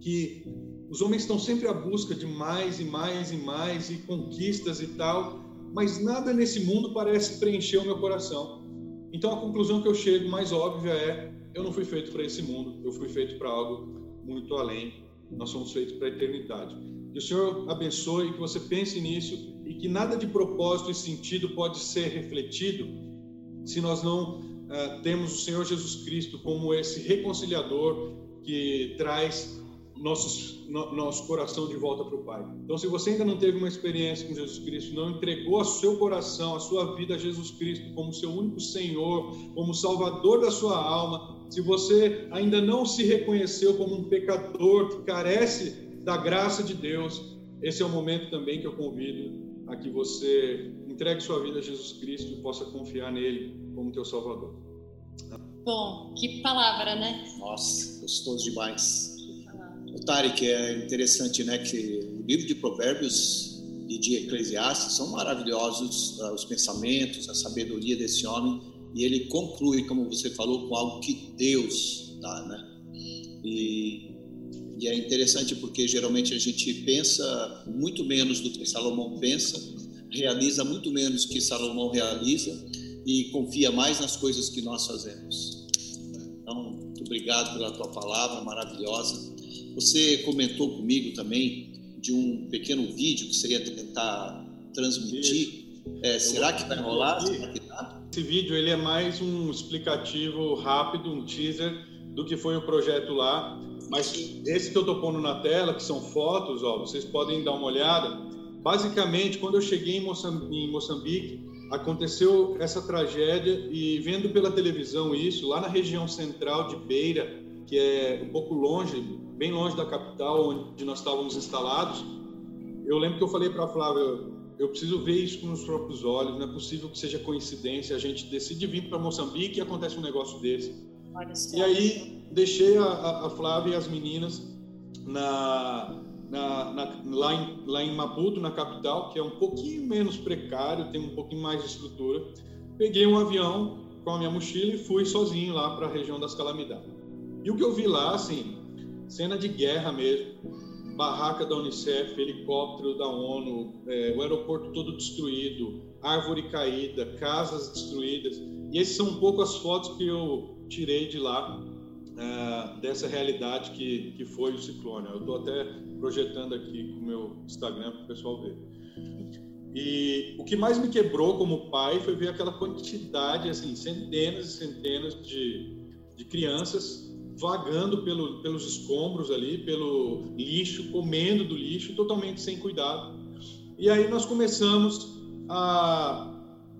que os homens estão sempre à busca de mais e mais e mais e conquistas e tal, mas nada nesse mundo parece preencher o meu coração. Então a conclusão que eu chego mais óbvia é: eu não fui feito para esse mundo, eu fui feito para algo muito além. Nós somos feitos para a eternidade. Que o Senhor abençoe, que você pense nisso e que nada de propósito e sentido pode ser refletido se nós não uh, temos o Senhor Jesus Cristo como esse reconciliador que traz nossos, no, nosso coração de volta para o Pai. Então, se você ainda não teve uma experiência com Jesus Cristo, não entregou o seu coração, a sua vida a Jesus Cristo como seu único Senhor, como Salvador da sua alma, se você ainda não se reconheceu como um pecador que carece da graça de Deus, esse é o momento também que eu convido a que você entregue sua vida a Jesus Cristo e possa confiar nele como teu Salvador. Bom, que palavra, né? Nossa, gostoso demais. Tarek, é interessante, né, que o livro de Provérbios e de Eclesiastes são maravilhosos uh, os pensamentos, a sabedoria desse homem, e ele conclui, como você falou, com algo que Deus dá, né? E, e é interessante porque geralmente a gente pensa muito menos do que Salomão pensa, realiza muito menos que Salomão realiza e confia mais nas coisas que nós fazemos. Então, muito obrigado pela tua palavra maravilhosa. Você comentou comigo também de um pequeno vídeo que seria tentar transmitir. É, será que vai rolar? Esse vídeo ele é mais um explicativo rápido, um teaser do que foi o projeto lá. Mas esse que eu estou pondo na tela, que são fotos, ó, vocês podem dar uma olhada. Basicamente, quando eu cheguei em Moçambique, em Moçambique aconteceu essa tragédia e vendo pela televisão isso, lá na região central de Beira, que é um pouco longe, bem longe da capital onde nós estávamos instalados. Eu lembro que eu falei para a Flávia, eu preciso ver isso com os próprios olhos, não é possível que seja coincidência, a gente decide vir para Moçambique e acontece um negócio desse. E aí deixei a, a, Flávia e as meninas na, na, na, lá, em, lá em Maputo, na capital, que é um pouquinho menos precário, tem um pouquinho mais de estrutura. Peguei um avião com a minha mochila e fui sozinho lá para a região das Calamidades. E o que eu vi lá, assim, cena de guerra mesmo, barraca da Unicef, helicóptero da ONU, é, o aeroporto todo destruído, árvore caída, casas destruídas. E essas são um pouco as fotos que eu tirei de lá, é, dessa realidade que, que foi o ciclone. Eu estou até projetando aqui com o meu Instagram para o pessoal ver. E o que mais me quebrou como pai foi ver aquela quantidade, assim, centenas e centenas de, de crianças vagando pelo, pelos escombros ali, pelo lixo, comendo do lixo, totalmente sem cuidado. E aí nós começamos a.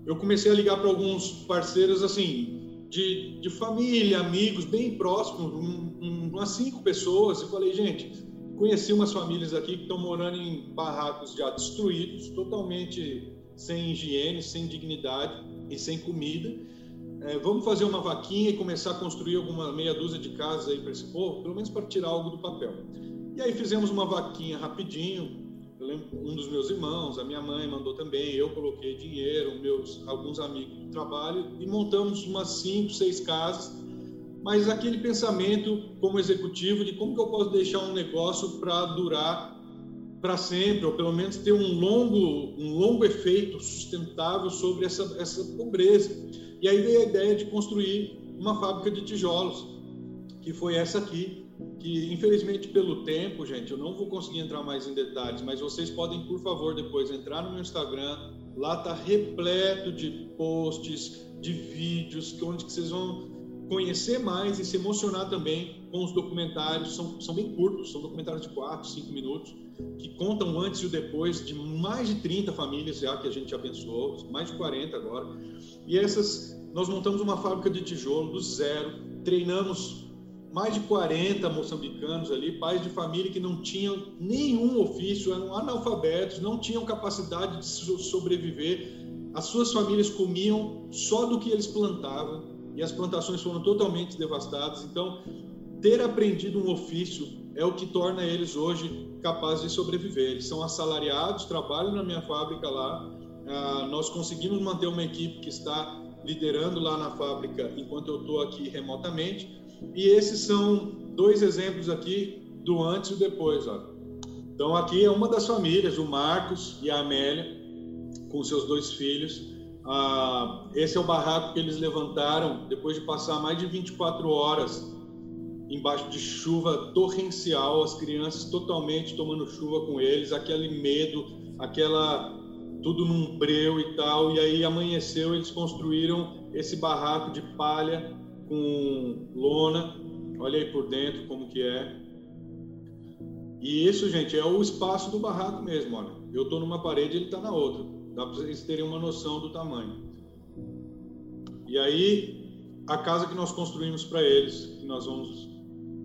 Eu comecei a ligar para alguns parceiros assim, de, de família, amigos, bem próximos, um, um, umas cinco pessoas, e falei, gente, conheci umas famílias aqui que estão morando em barracos já destruídos, totalmente sem higiene, sem dignidade e sem comida é, vamos fazer uma vaquinha e começar a construir alguma meia dúzia de casas aí para esse povo, pelo menos para tirar algo do papel. E aí fizemos uma vaquinha rapidinho. Eu lembro um dos meus irmãos, a minha mãe mandou também, eu coloquei dinheiro, meus alguns amigos do trabalho e montamos umas cinco, seis casas. Mas aquele pensamento como executivo de como que eu posso deixar um negócio para durar para sempre, ou pelo menos ter um longo, um longo efeito sustentável sobre essa, essa pobreza. E aí veio a ideia de construir uma fábrica de tijolos, que foi essa aqui, que infelizmente pelo tempo, gente, eu não vou conseguir entrar mais em detalhes, mas vocês podem, por favor, depois entrar no meu Instagram, lá tá repleto de posts, de vídeos, onde que vocês vão conhecer mais e se emocionar também com os documentários, são, são bem curtos, são documentários de 4, 5 minutos, que contam antes e o depois de mais de 30 famílias já que a gente abençoou, mais de 40 agora. E essas, nós montamos uma fábrica de tijolo do zero, treinamos mais de 40 moçambicanos ali, pais de família que não tinham nenhum ofício, eram analfabetos, não tinham capacidade de sobreviver. As suas famílias comiam só do que eles plantavam e as plantações foram totalmente devastadas. Então, ter aprendido um ofício é o que torna eles hoje capazes de sobreviver. Eles são assalariados, trabalham na minha fábrica lá. Ah, nós conseguimos manter uma equipe que está liderando lá na fábrica enquanto eu estou aqui remotamente. E esses são dois exemplos aqui do antes e depois. Ó. Então aqui é uma das famílias, o Marcos e a Amélia, com seus dois filhos. Ah, esse é o barraco que eles levantaram depois de passar mais de 24 horas embaixo de chuva torrencial, as crianças totalmente tomando chuva com eles, aquele medo, aquela tudo num breu e tal, e aí amanheceu, eles construíram esse barraco de palha com lona. Olha aí por dentro como que é. E isso, gente, é o espaço do barraco mesmo, olha. Eu estou numa parede, ele está na outra. Dá para vocês terem uma noção do tamanho. E aí, a casa que nós construímos para eles, que nós vamos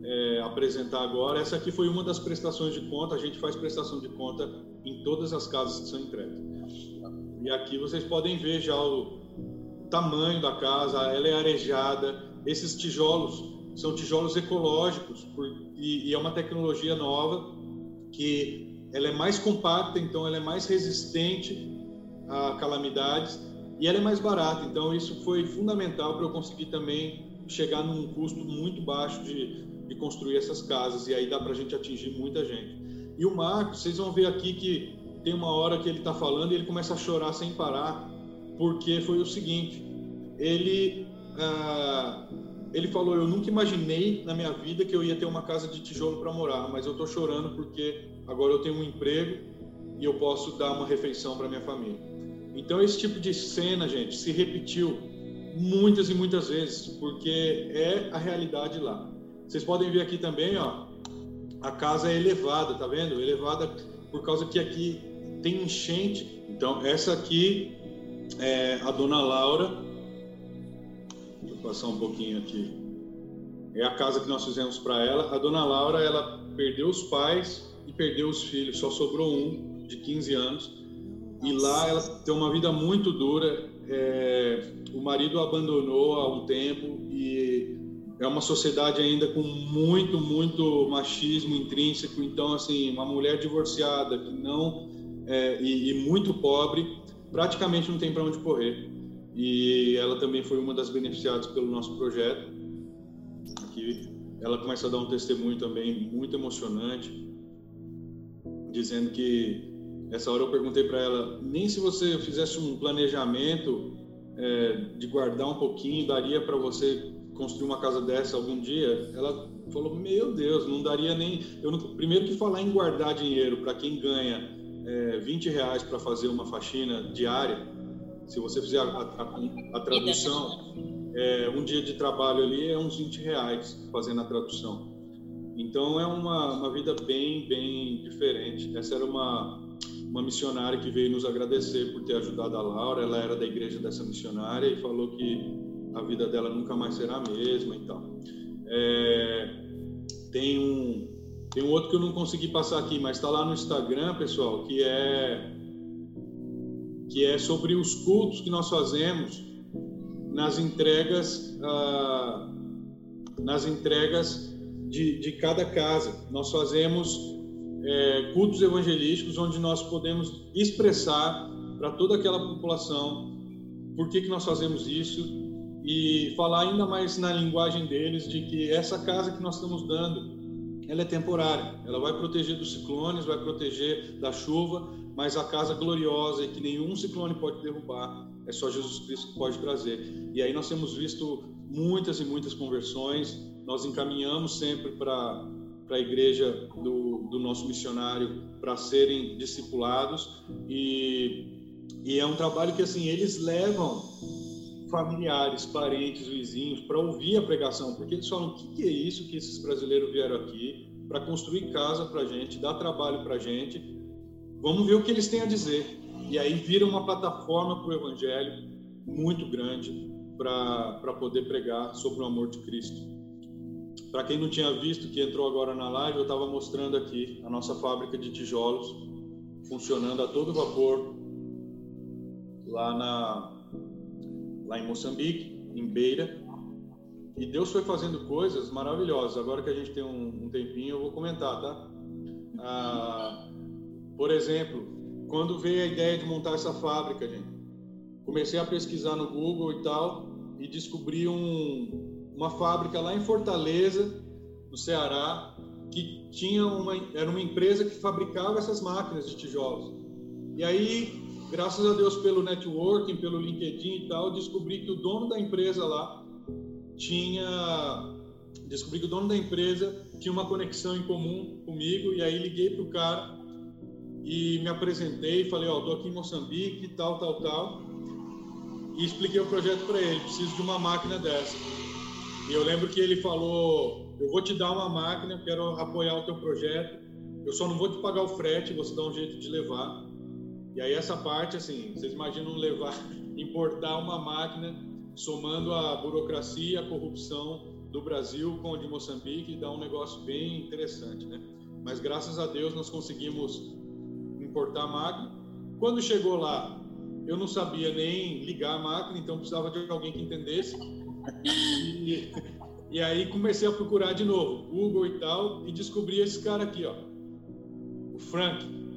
é, apresentar agora. Essa aqui foi uma das prestações de conta. A gente faz prestação de conta em todas as casas que são entregues. E aqui vocês podem ver já o tamanho da casa. Ela é arejada. Esses tijolos são tijolos ecológicos por, e, e é uma tecnologia nova que ela é mais compacta, então ela é mais resistente a calamidades e ela é mais barata. Então isso foi fundamental para eu conseguir também chegar num custo muito baixo de de construir essas casas e aí dá para a gente atingir muita gente. E o Marcos, vocês vão ver aqui que tem uma hora que ele está falando e ele começa a chorar sem parar, porque foi o seguinte: ele ah, ele falou, eu nunca imaginei na minha vida que eu ia ter uma casa de tijolo para morar, mas eu estou chorando porque agora eu tenho um emprego e eu posso dar uma refeição para minha família. Então esse tipo de cena, gente, se repetiu muitas e muitas vezes, porque é a realidade lá. Vocês podem ver aqui também, ó, a casa é elevada, tá vendo? Elevada por causa que aqui tem enchente. Então, essa aqui é a dona Laura. Vou passar um pouquinho aqui. É a casa que nós fizemos para ela. A dona Laura, ela perdeu os pais e perdeu os filhos, só sobrou um de 15 anos. E lá ela tem uma vida muito dura. É, o marido abandonou há um tempo e é uma sociedade ainda com muito, muito machismo intrínseco. Então, assim, uma mulher divorciada que não é, e, e, muito pobre, praticamente não tem para onde correr. E ela também foi uma das beneficiadas pelo nosso projeto. Aqui, ela começa a dar um testemunho também muito emocionante, dizendo que essa hora eu perguntei para ela, nem se você fizesse um planejamento é, de guardar um pouquinho, daria para você construir uma casa dessa algum dia, ela falou: Meu Deus, não daria nem. Eu não... Primeiro que falar em guardar dinheiro para quem ganha é, 20 reais para fazer uma faxina diária, se você fizer a, a, a tradução, é, um dia de trabalho ali é uns 20 reais fazendo a tradução. Então é uma, uma vida bem, bem diferente. Essa era uma, uma missionária que veio nos agradecer por ter ajudado a Laura. Ela era da igreja dessa missionária e falou que a vida dela nunca mais será a mesma e tal. É, tem um tem um outro que eu não consegui passar aqui, mas está lá no Instagram, pessoal, que é que é sobre os cultos que nós fazemos nas entregas ah, nas entregas de, de cada casa. Nós fazemos é, cultos evangelísticos onde nós podemos expressar para toda aquela população por que, que nós fazemos isso e falar ainda mais na linguagem deles de que essa casa que nós estamos dando ela é temporária. Ela vai proteger dos ciclones, vai proteger da chuva, mas a casa gloriosa e que nenhum ciclone pode derrubar, é só Jesus Cristo que pode trazer. E aí nós temos visto muitas e muitas conversões. Nós encaminhamos sempre para para a igreja do, do nosso missionário para serem discipulados e, e é um trabalho que assim eles levam familiares, parentes, vizinhos, para ouvir a pregação, porque eles falam: o que, que é isso que esses brasileiros vieram aqui para construir casa para gente, dar trabalho para gente? Vamos ver o que eles têm a dizer. E aí vira uma plataforma para o Evangelho muito grande para poder pregar sobre o amor de Cristo. Para quem não tinha visto, que entrou agora na live, eu estava mostrando aqui a nossa fábrica de tijolos funcionando a todo vapor lá na lá em Moçambique, em Beira. E Deus foi fazendo coisas maravilhosas. Agora que a gente tem um, um tempinho, eu vou comentar, tá? Ah, por exemplo, quando veio a ideia de montar essa fábrica, gente, comecei a pesquisar no Google e tal e descobri um, uma fábrica lá em Fortaleza, no Ceará, que tinha uma era uma empresa que fabricava essas máquinas de tijolos. E aí graças a Deus pelo networking, pelo LinkedIn e tal, descobri que o dono da empresa lá tinha descobri que o dono da empresa tinha uma conexão em comum comigo e aí liguei pro cara e me apresentei, falei, ó, oh, tô aqui em Moçambique, tal, tal, tal, e expliquei o projeto para ele, preciso de uma máquina dessa. E eu lembro que ele falou, eu vou te dar uma máquina, quero apoiar o teu projeto, eu só não vou te pagar o frete, você dá um jeito de levar. E aí essa parte, assim, vocês imaginam levar, importar uma máquina, somando a burocracia, a corrupção do Brasil com a de Moçambique, dá um negócio bem interessante, né? Mas graças a Deus nós conseguimos importar a máquina. Quando chegou lá, eu não sabia nem ligar a máquina, então precisava de alguém que entendesse. E, e aí comecei a procurar de novo, Google e tal, e descobri esse cara aqui, ó, o Frank.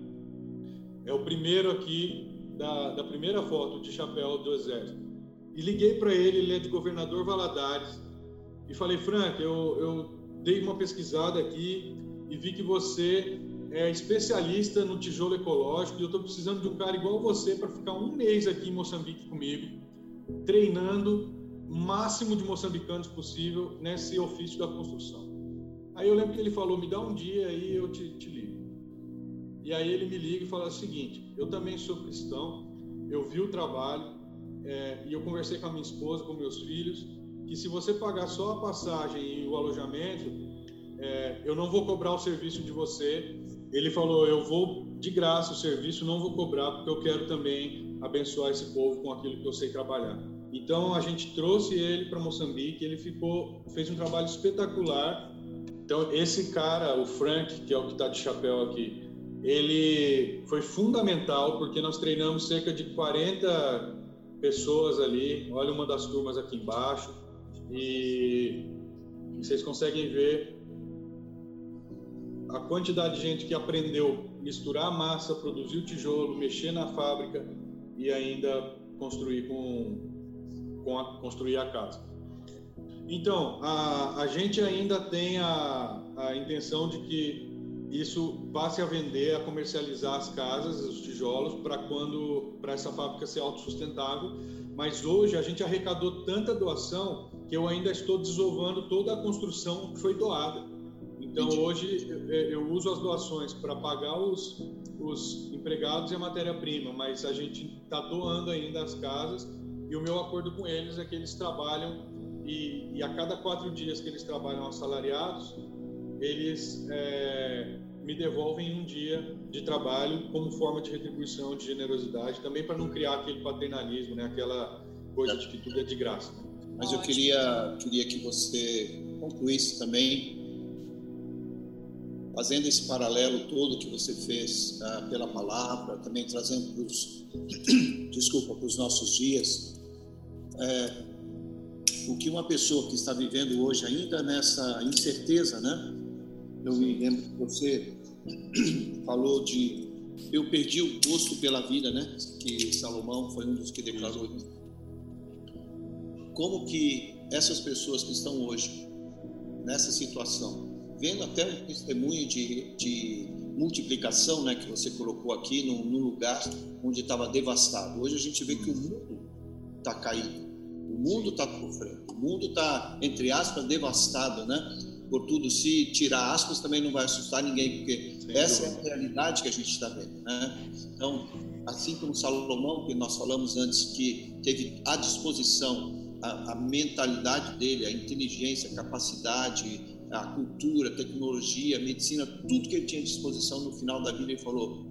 É o primeiro aqui da, da primeira foto de chapéu do exército. E liguei para ele, ele é de governador Valadares, e falei, Frank, eu, eu dei uma pesquisada aqui e vi que você é especialista no tijolo ecológico e eu estou precisando de um cara igual você para ficar um mês aqui em Moçambique comigo, treinando o máximo de moçambicanos possível nesse ofício da construção. Aí eu lembro que ele falou, me dá um dia aí eu te, te ligo. E aí ele me liga e fala o seguinte: eu também sou cristão, eu vi o trabalho é, e eu conversei com a minha esposa, com meus filhos, que se você pagar só a passagem e o alojamento, é, eu não vou cobrar o serviço de você. Ele falou: eu vou de graça o serviço, não vou cobrar porque eu quero também abençoar esse povo com aquilo que eu sei trabalhar. Então a gente trouxe ele para Moçambique, ele ficou, fez um trabalho espetacular. Então esse cara, o Frank, que é o que está de chapéu aqui, ele foi fundamental porque nós treinamos cerca de 40 pessoas ali. Olha uma das turmas aqui embaixo e vocês conseguem ver a quantidade de gente que aprendeu misturar massa, produzir o tijolo, mexer na fábrica e ainda construir com, com a, construir a casa. Então, a, a gente ainda tem a, a intenção de que isso passe a vender, a comercializar as casas, os tijolos, para quando para essa fábrica ser autossustentável. Mas hoje a gente arrecadou tanta doação que eu ainda estou desovando toda a construção que foi doada. Então hoje eu uso as doações para pagar os, os empregados e a matéria-prima, mas a gente está doando ainda as casas E o meu acordo com eles é que eles trabalham e, e a cada quatro dias que eles trabalham assalariados, eles é, me devolvem um dia de trabalho como forma de retribuição, de generosidade, também para não criar aquele paternalismo, né? aquela coisa de que tudo é de graça. Mas eu queria, queria que você concluísse também, fazendo esse paralelo todo que você fez uh, pela palavra, também trazendo para os, desculpa, para os nossos dias, é, o que uma pessoa que está vivendo hoje ainda nessa incerteza, né? Eu me lembro que você falou de eu perdi o gosto pela vida, né? Que Salomão foi um dos que declarou isso. Como que essas pessoas que estão hoje nessa situação, vendo até um testemunho de, de multiplicação, né, que você colocou aqui num lugar onde estava devastado. Hoje a gente vê que o mundo está caindo, o mundo está sofrendo, o mundo está entre aspas devastado, né? Por tudo, se tirar aspas também não vai assustar ninguém, porque Sem essa dúvida. é a realidade que a gente está vendo, né? Então, assim como Salomão, que nós falamos antes, que teve à disposição a, a mentalidade dele, a inteligência, a capacidade, a cultura, a tecnologia, a medicina, tudo que ele tinha à disposição no final da vida, ele falou: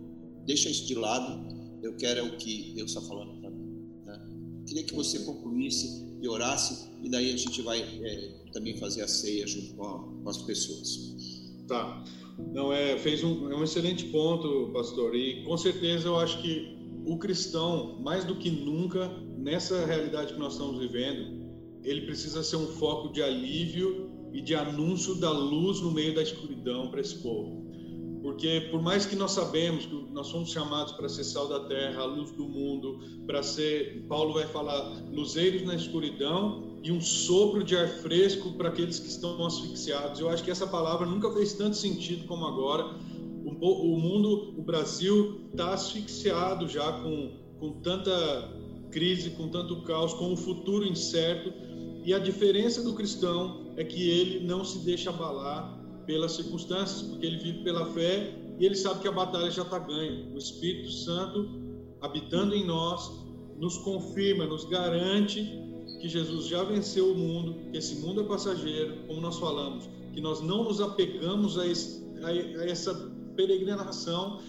deixa isso de lado, eu quero é o que Deus está falando para mim. Né? Queria que você concluísse e orasse, e daí a gente vai é, também fazer a ceia junto com, a, com as pessoas. Tá. Não, é, fez um, é um excelente ponto, pastor, e com certeza eu acho que o cristão, mais do que nunca, nessa realidade que nós estamos vivendo, ele precisa ser um foco de alívio e de anúncio da luz no meio da escuridão para esse povo. Porque por mais que nós sabemos que nós somos chamados para ser sal da terra, a luz do mundo, para ser, Paulo vai falar, luzeiros na escuridão e um sopro de ar fresco para aqueles que estão asfixiados. Eu acho que essa palavra nunca fez tanto sentido como agora. O, o mundo, o Brasil está asfixiado já com, com tanta crise, com tanto caos, com um futuro incerto. E a diferença do cristão é que ele não se deixa abalar pelas circunstâncias, porque ele vive pela fé e ele sabe que a batalha já está ganha. O Espírito Santo, habitando em nós, nos confirma, nos garante que Jesus já venceu o mundo, que esse mundo é passageiro, como nós falamos, que nós não nos apegamos a, esse, a essa peregrinação,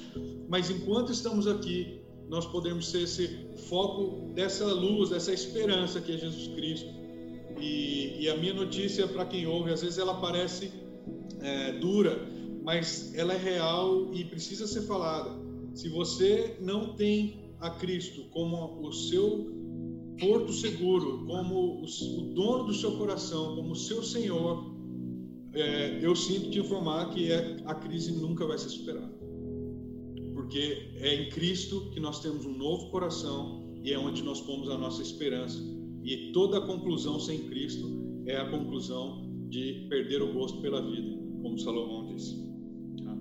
mas enquanto estamos aqui, nós podemos ser esse foco dessa luz, dessa esperança que é Jesus Cristo. E, e a minha notícia, para quem ouve, às vezes ela parece é, dura, mas ela é real e precisa ser falada. Se você não tem a Cristo como o seu porto seguro, como o, dono do seu coração, como o seu Senhor, é, eu sinto te informar que é, a crise nunca vai ser superada porque é em Cristo que nós temos um novo coração e é onde nós pomos a nossa esperança. E toda conclusão sem Cristo é a conclusão de perder o gosto pela vida, como Salomão disse.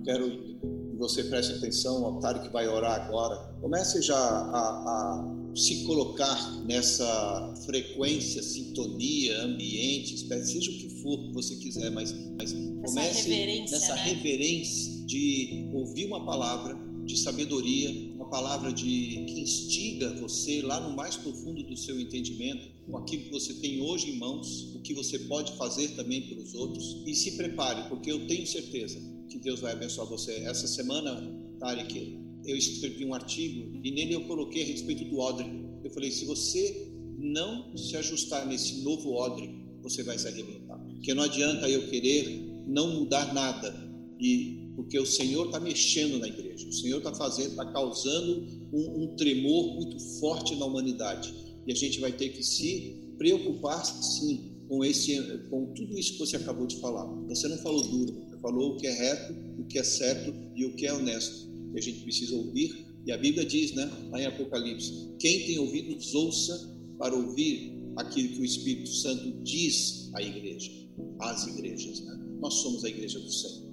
Quero que você preste atenção, o otário que vai orar agora. Comece já a, a se colocar nessa frequência, sintonia, ambiente, seja o que for que você quiser, mas, mas comece nessa né? reverência de ouvir uma palavra de sabedoria, palavra de que instiga você lá no mais profundo do seu entendimento, com aquilo que você tem hoje em mãos, o que você pode fazer também pelos outros e se prepare, porque eu tenho certeza que Deus vai abençoar você. Essa semana, Tarek, eu escrevi um artigo e nele eu coloquei a respeito do odre. Eu falei, se você não se ajustar nesse novo odre, você vai se arrebentar. Porque não adianta eu querer não mudar nada e porque o Senhor está mexendo na igreja, o Senhor está fazendo, está causando um, um, tremor muito forte na humanidade e a gente vai ter que se preocupar sim com esse, com tudo isso que você acabou de falar. Você não falou duro, você falou o que é reto, o que é certo e o que é honesto. E a gente precisa ouvir. E a Bíblia diz, né, lá em Apocalipse, quem tem ouvidos ouça para ouvir aquilo que o Espírito Santo diz à igreja, às igrejas. Né? Nós somos a igreja do Senhor.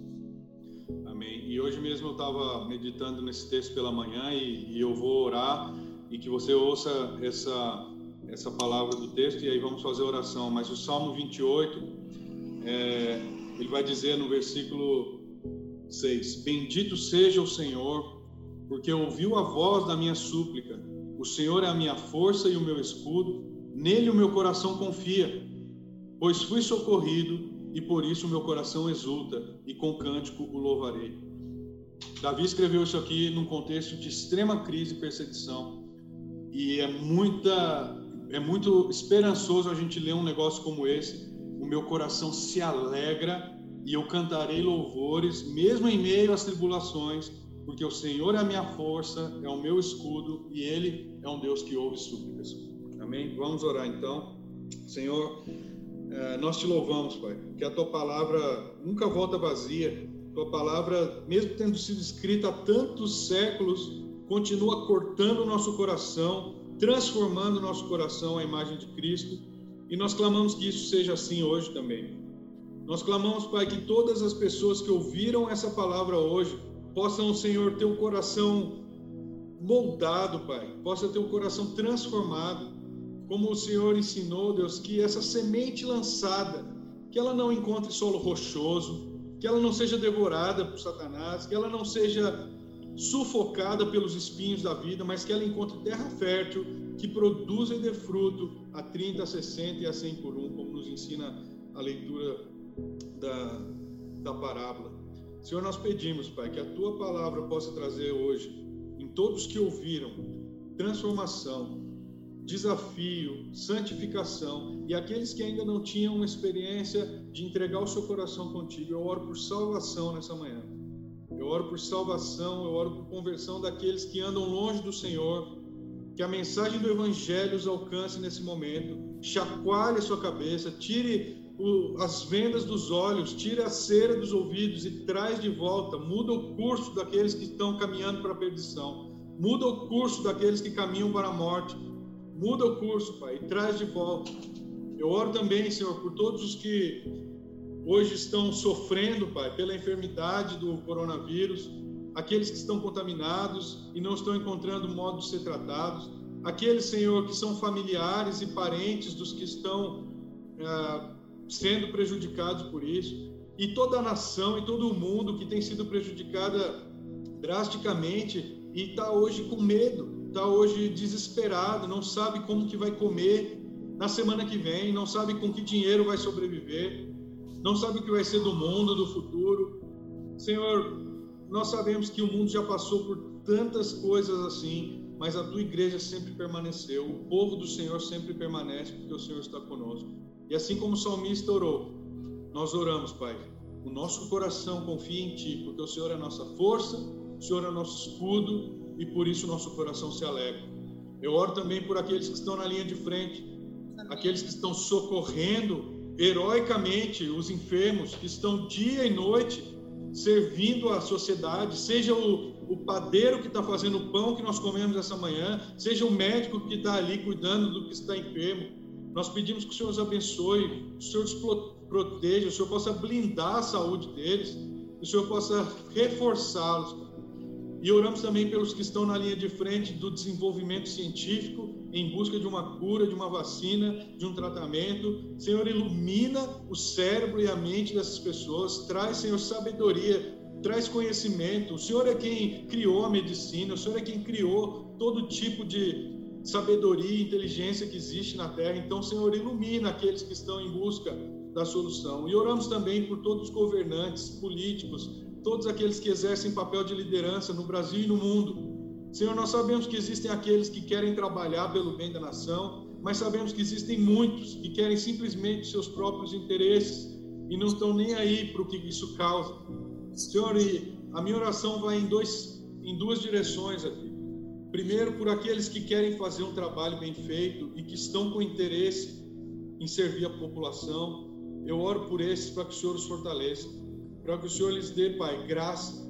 E hoje mesmo eu estava meditando nesse texto pela manhã e, e, eu vou orar e que você ouça essa, essa palavra do texto e aí vamos fazer oração. Mas o Salmo 28, é, ele vai dizer no versículo 6: Bendito seja o Senhor, porque ouviu a voz da minha súplica. O Senhor é a minha força e o meu escudo, nele o meu coração confia, pois fui socorrido e por isso o meu coração exulta e com cântico o louvarei. Davi escreveu isso aqui num contexto de extrema crise e perseguição. E é muita é muito esperançoso a gente ler um negócio como esse. O meu coração se alegra e eu cantarei louvores, mesmo em meio às tribulações, porque o Senhor é a minha força, é o meu escudo e Ele é um Deus que ouve súplicas. Amém? Vamos orar então. Senhor, nós te louvamos, Pai, que a tua palavra nunca volta vazia. Tua palavra, mesmo tendo sido escrita há tantos séculos, continua cortando o nosso coração, transformando o nosso coração à imagem de Cristo. E nós clamamos que isso seja assim hoje também. Nós clamamos, Pai, que todas as pessoas que ouviram essa palavra hoje possam, Senhor, ter o um coração moldado, Pai, possa ter o um coração transformado, como o Senhor ensinou, Deus, que essa semente lançada, que ela não encontre solo rochoso, que ela não seja devorada por Satanás, que ela não seja sufocada pelos espinhos da vida, mas que ela encontre terra fértil, que produza e dê fruto a 30, a 60 e a 100 por um, como nos ensina a leitura da, da parábola. Senhor, nós pedimos, Pai, que a tua palavra possa trazer hoje, em todos que ouviram, transformação, desafio, santificação, e aqueles que ainda não tinham uma experiência de entregar o seu coração contigo, eu oro por salvação nessa manhã. Eu oro por salvação, eu oro por conversão daqueles que andam longe do Senhor, que a mensagem do Evangelho os alcance nesse momento, chacoalhe a sua cabeça, tire o, as vendas dos olhos, tira a cera dos ouvidos e traz de volta, muda o curso daqueles que estão caminhando para a perdição, muda o curso daqueles que caminham para a morte, muda o curso, Pai, e traz de volta. Eu oro também, Senhor, por todos os que hoje estão sofrendo, Pai, pela enfermidade do coronavírus, aqueles que estão contaminados e não estão encontrando modo de ser tratados, aqueles, Senhor, que são familiares e parentes dos que estão. Ah, sendo prejudicados por isso, e toda a nação e todo o mundo que tem sido prejudicada drasticamente e está hoje com medo, está hoje desesperado, não sabe como que vai comer na semana que vem, não sabe com que dinheiro vai sobreviver, não sabe o que vai ser do mundo, do futuro. Senhor, nós sabemos que o mundo já passou por tantas coisas assim, mas a tua igreja sempre permaneceu, o povo do Senhor sempre permanece, porque o Senhor está conosco. E assim como o salmista orou, nós oramos, Pai. O nosso coração confia em Ti, porque o Senhor é a nossa força, o Senhor é o nosso escudo e por isso nosso coração se alegra. Eu oro também por aqueles que estão na linha de frente, aqueles que estão socorrendo heroicamente os enfermos, que estão dia e noite servindo a sociedade, seja o, o padeiro que está fazendo o pão que nós comemos essa manhã, seja o médico que está ali cuidando do que está enfermo, nós pedimos que o Senhor os abençoe, que o Senhor os proteja, que o Senhor possa blindar a saúde deles, que o Senhor possa reforçá-los. E oramos também pelos que estão na linha de frente do desenvolvimento científico, em busca de uma cura, de uma vacina, de um tratamento. Senhor, ilumina o cérebro e a mente dessas pessoas, traz, Senhor, sabedoria, traz conhecimento. O Senhor é quem criou a medicina, o Senhor é quem criou todo tipo de sabedoria e inteligência que existe na terra. Então, Senhor, ilumina aqueles que estão em busca da solução. E oramos também por todos os governantes, políticos, todos aqueles que exercem papel de liderança no Brasil e no mundo. Senhor, nós sabemos que existem aqueles que querem trabalhar pelo bem da nação, mas sabemos que existem muitos que querem simplesmente seus próprios interesses e não estão nem aí para o que isso causa. Senhor, a minha oração vai em, dois, em duas direções aqui. Primeiro, por aqueles que querem fazer um trabalho bem feito e que estão com interesse em servir a população. Eu oro por esses para que o Senhor os fortaleça, para que o Senhor lhes dê, Pai, graça,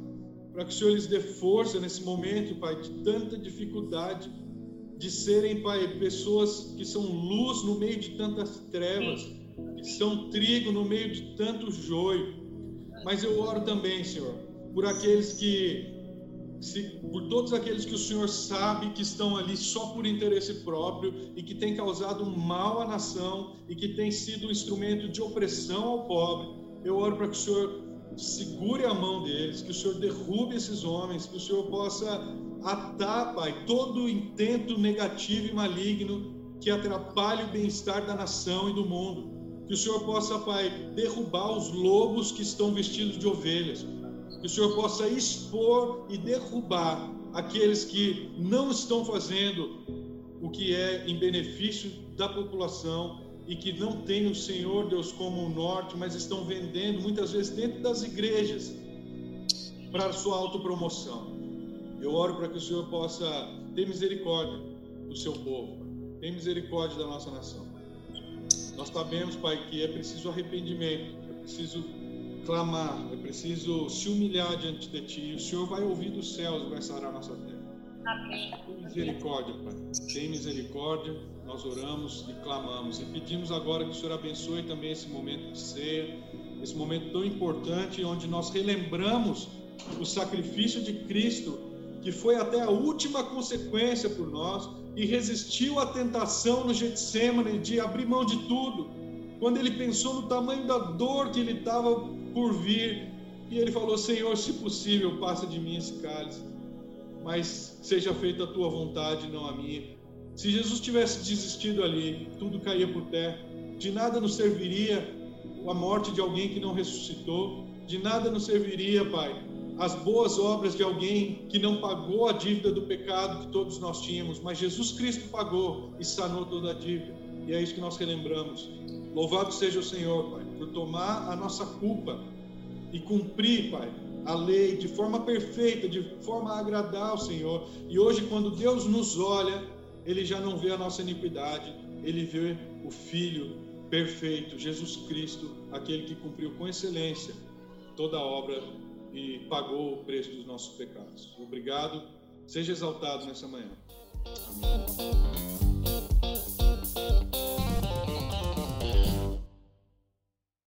para que o Senhor lhes dê força nesse momento, Pai, de tanta dificuldade, de serem, Pai, pessoas que são luz no meio de tantas trevas, que são trigo no meio de tanto joio. Mas eu oro também, Senhor, por aqueles que se, por todos aqueles que o Senhor sabe que estão ali só por interesse próprio e que tem causado mal à nação e que tem sido um instrumento de opressão ao pobre, eu oro para que o Senhor segure a mão deles, que o Senhor derrube esses homens, que o Senhor possa atar, Pai, todo intento negativo e maligno que atrapalhe o bem-estar da nação e do mundo. Que o Senhor possa, Pai, derrubar os lobos que estão vestidos de ovelhas. Que o Senhor possa expor e derrubar aqueles que não estão fazendo o que é em benefício da população e que não têm o Senhor Deus como o norte, mas estão vendendo muitas vezes dentro das igrejas para sua autopromoção. Eu oro para que o Senhor possa ter misericórdia do seu povo, tem misericórdia da nossa nação. Nós sabemos, Pai, que é preciso arrependimento, é preciso clamar, é preciso se humilhar diante de Ti. O Senhor vai ouvir dos céus e vai sarar a nossa terra. Amém. Tem misericórdia, Pai. Tem misericórdia. Nós oramos e clamamos. E pedimos agora que o Senhor abençoe também esse momento de ceia, esse momento tão importante, onde nós relembramos o sacrifício de Cristo, que foi até a última consequência por nós, e resistiu à tentação no Getsemane de abrir mão de tudo. Quando ele pensou no tamanho da dor que ele estava por vir, e ele falou: Senhor, se possível, passa de mim esse cálice, mas seja feita a tua vontade, não a minha. Se Jesus tivesse desistido ali, tudo caía por terra. De nada nos serviria a morte de alguém que não ressuscitou. De nada nos serviria, Pai, as boas obras de alguém que não pagou a dívida do pecado que todos nós tínhamos, mas Jesus Cristo pagou e sanou toda a dívida. E é isso que nós relembramos. Louvado seja o Senhor, Pai, por tomar a nossa culpa e cumprir, Pai, a lei de forma perfeita, de forma a agradar ao Senhor. E hoje, quando Deus nos olha, Ele já não vê a nossa iniquidade, Ele vê o Filho perfeito, Jesus Cristo, aquele que cumpriu com excelência toda a obra e pagou o preço dos nossos pecados. Obrigado. Seja exaltado nessa manhã. Amém.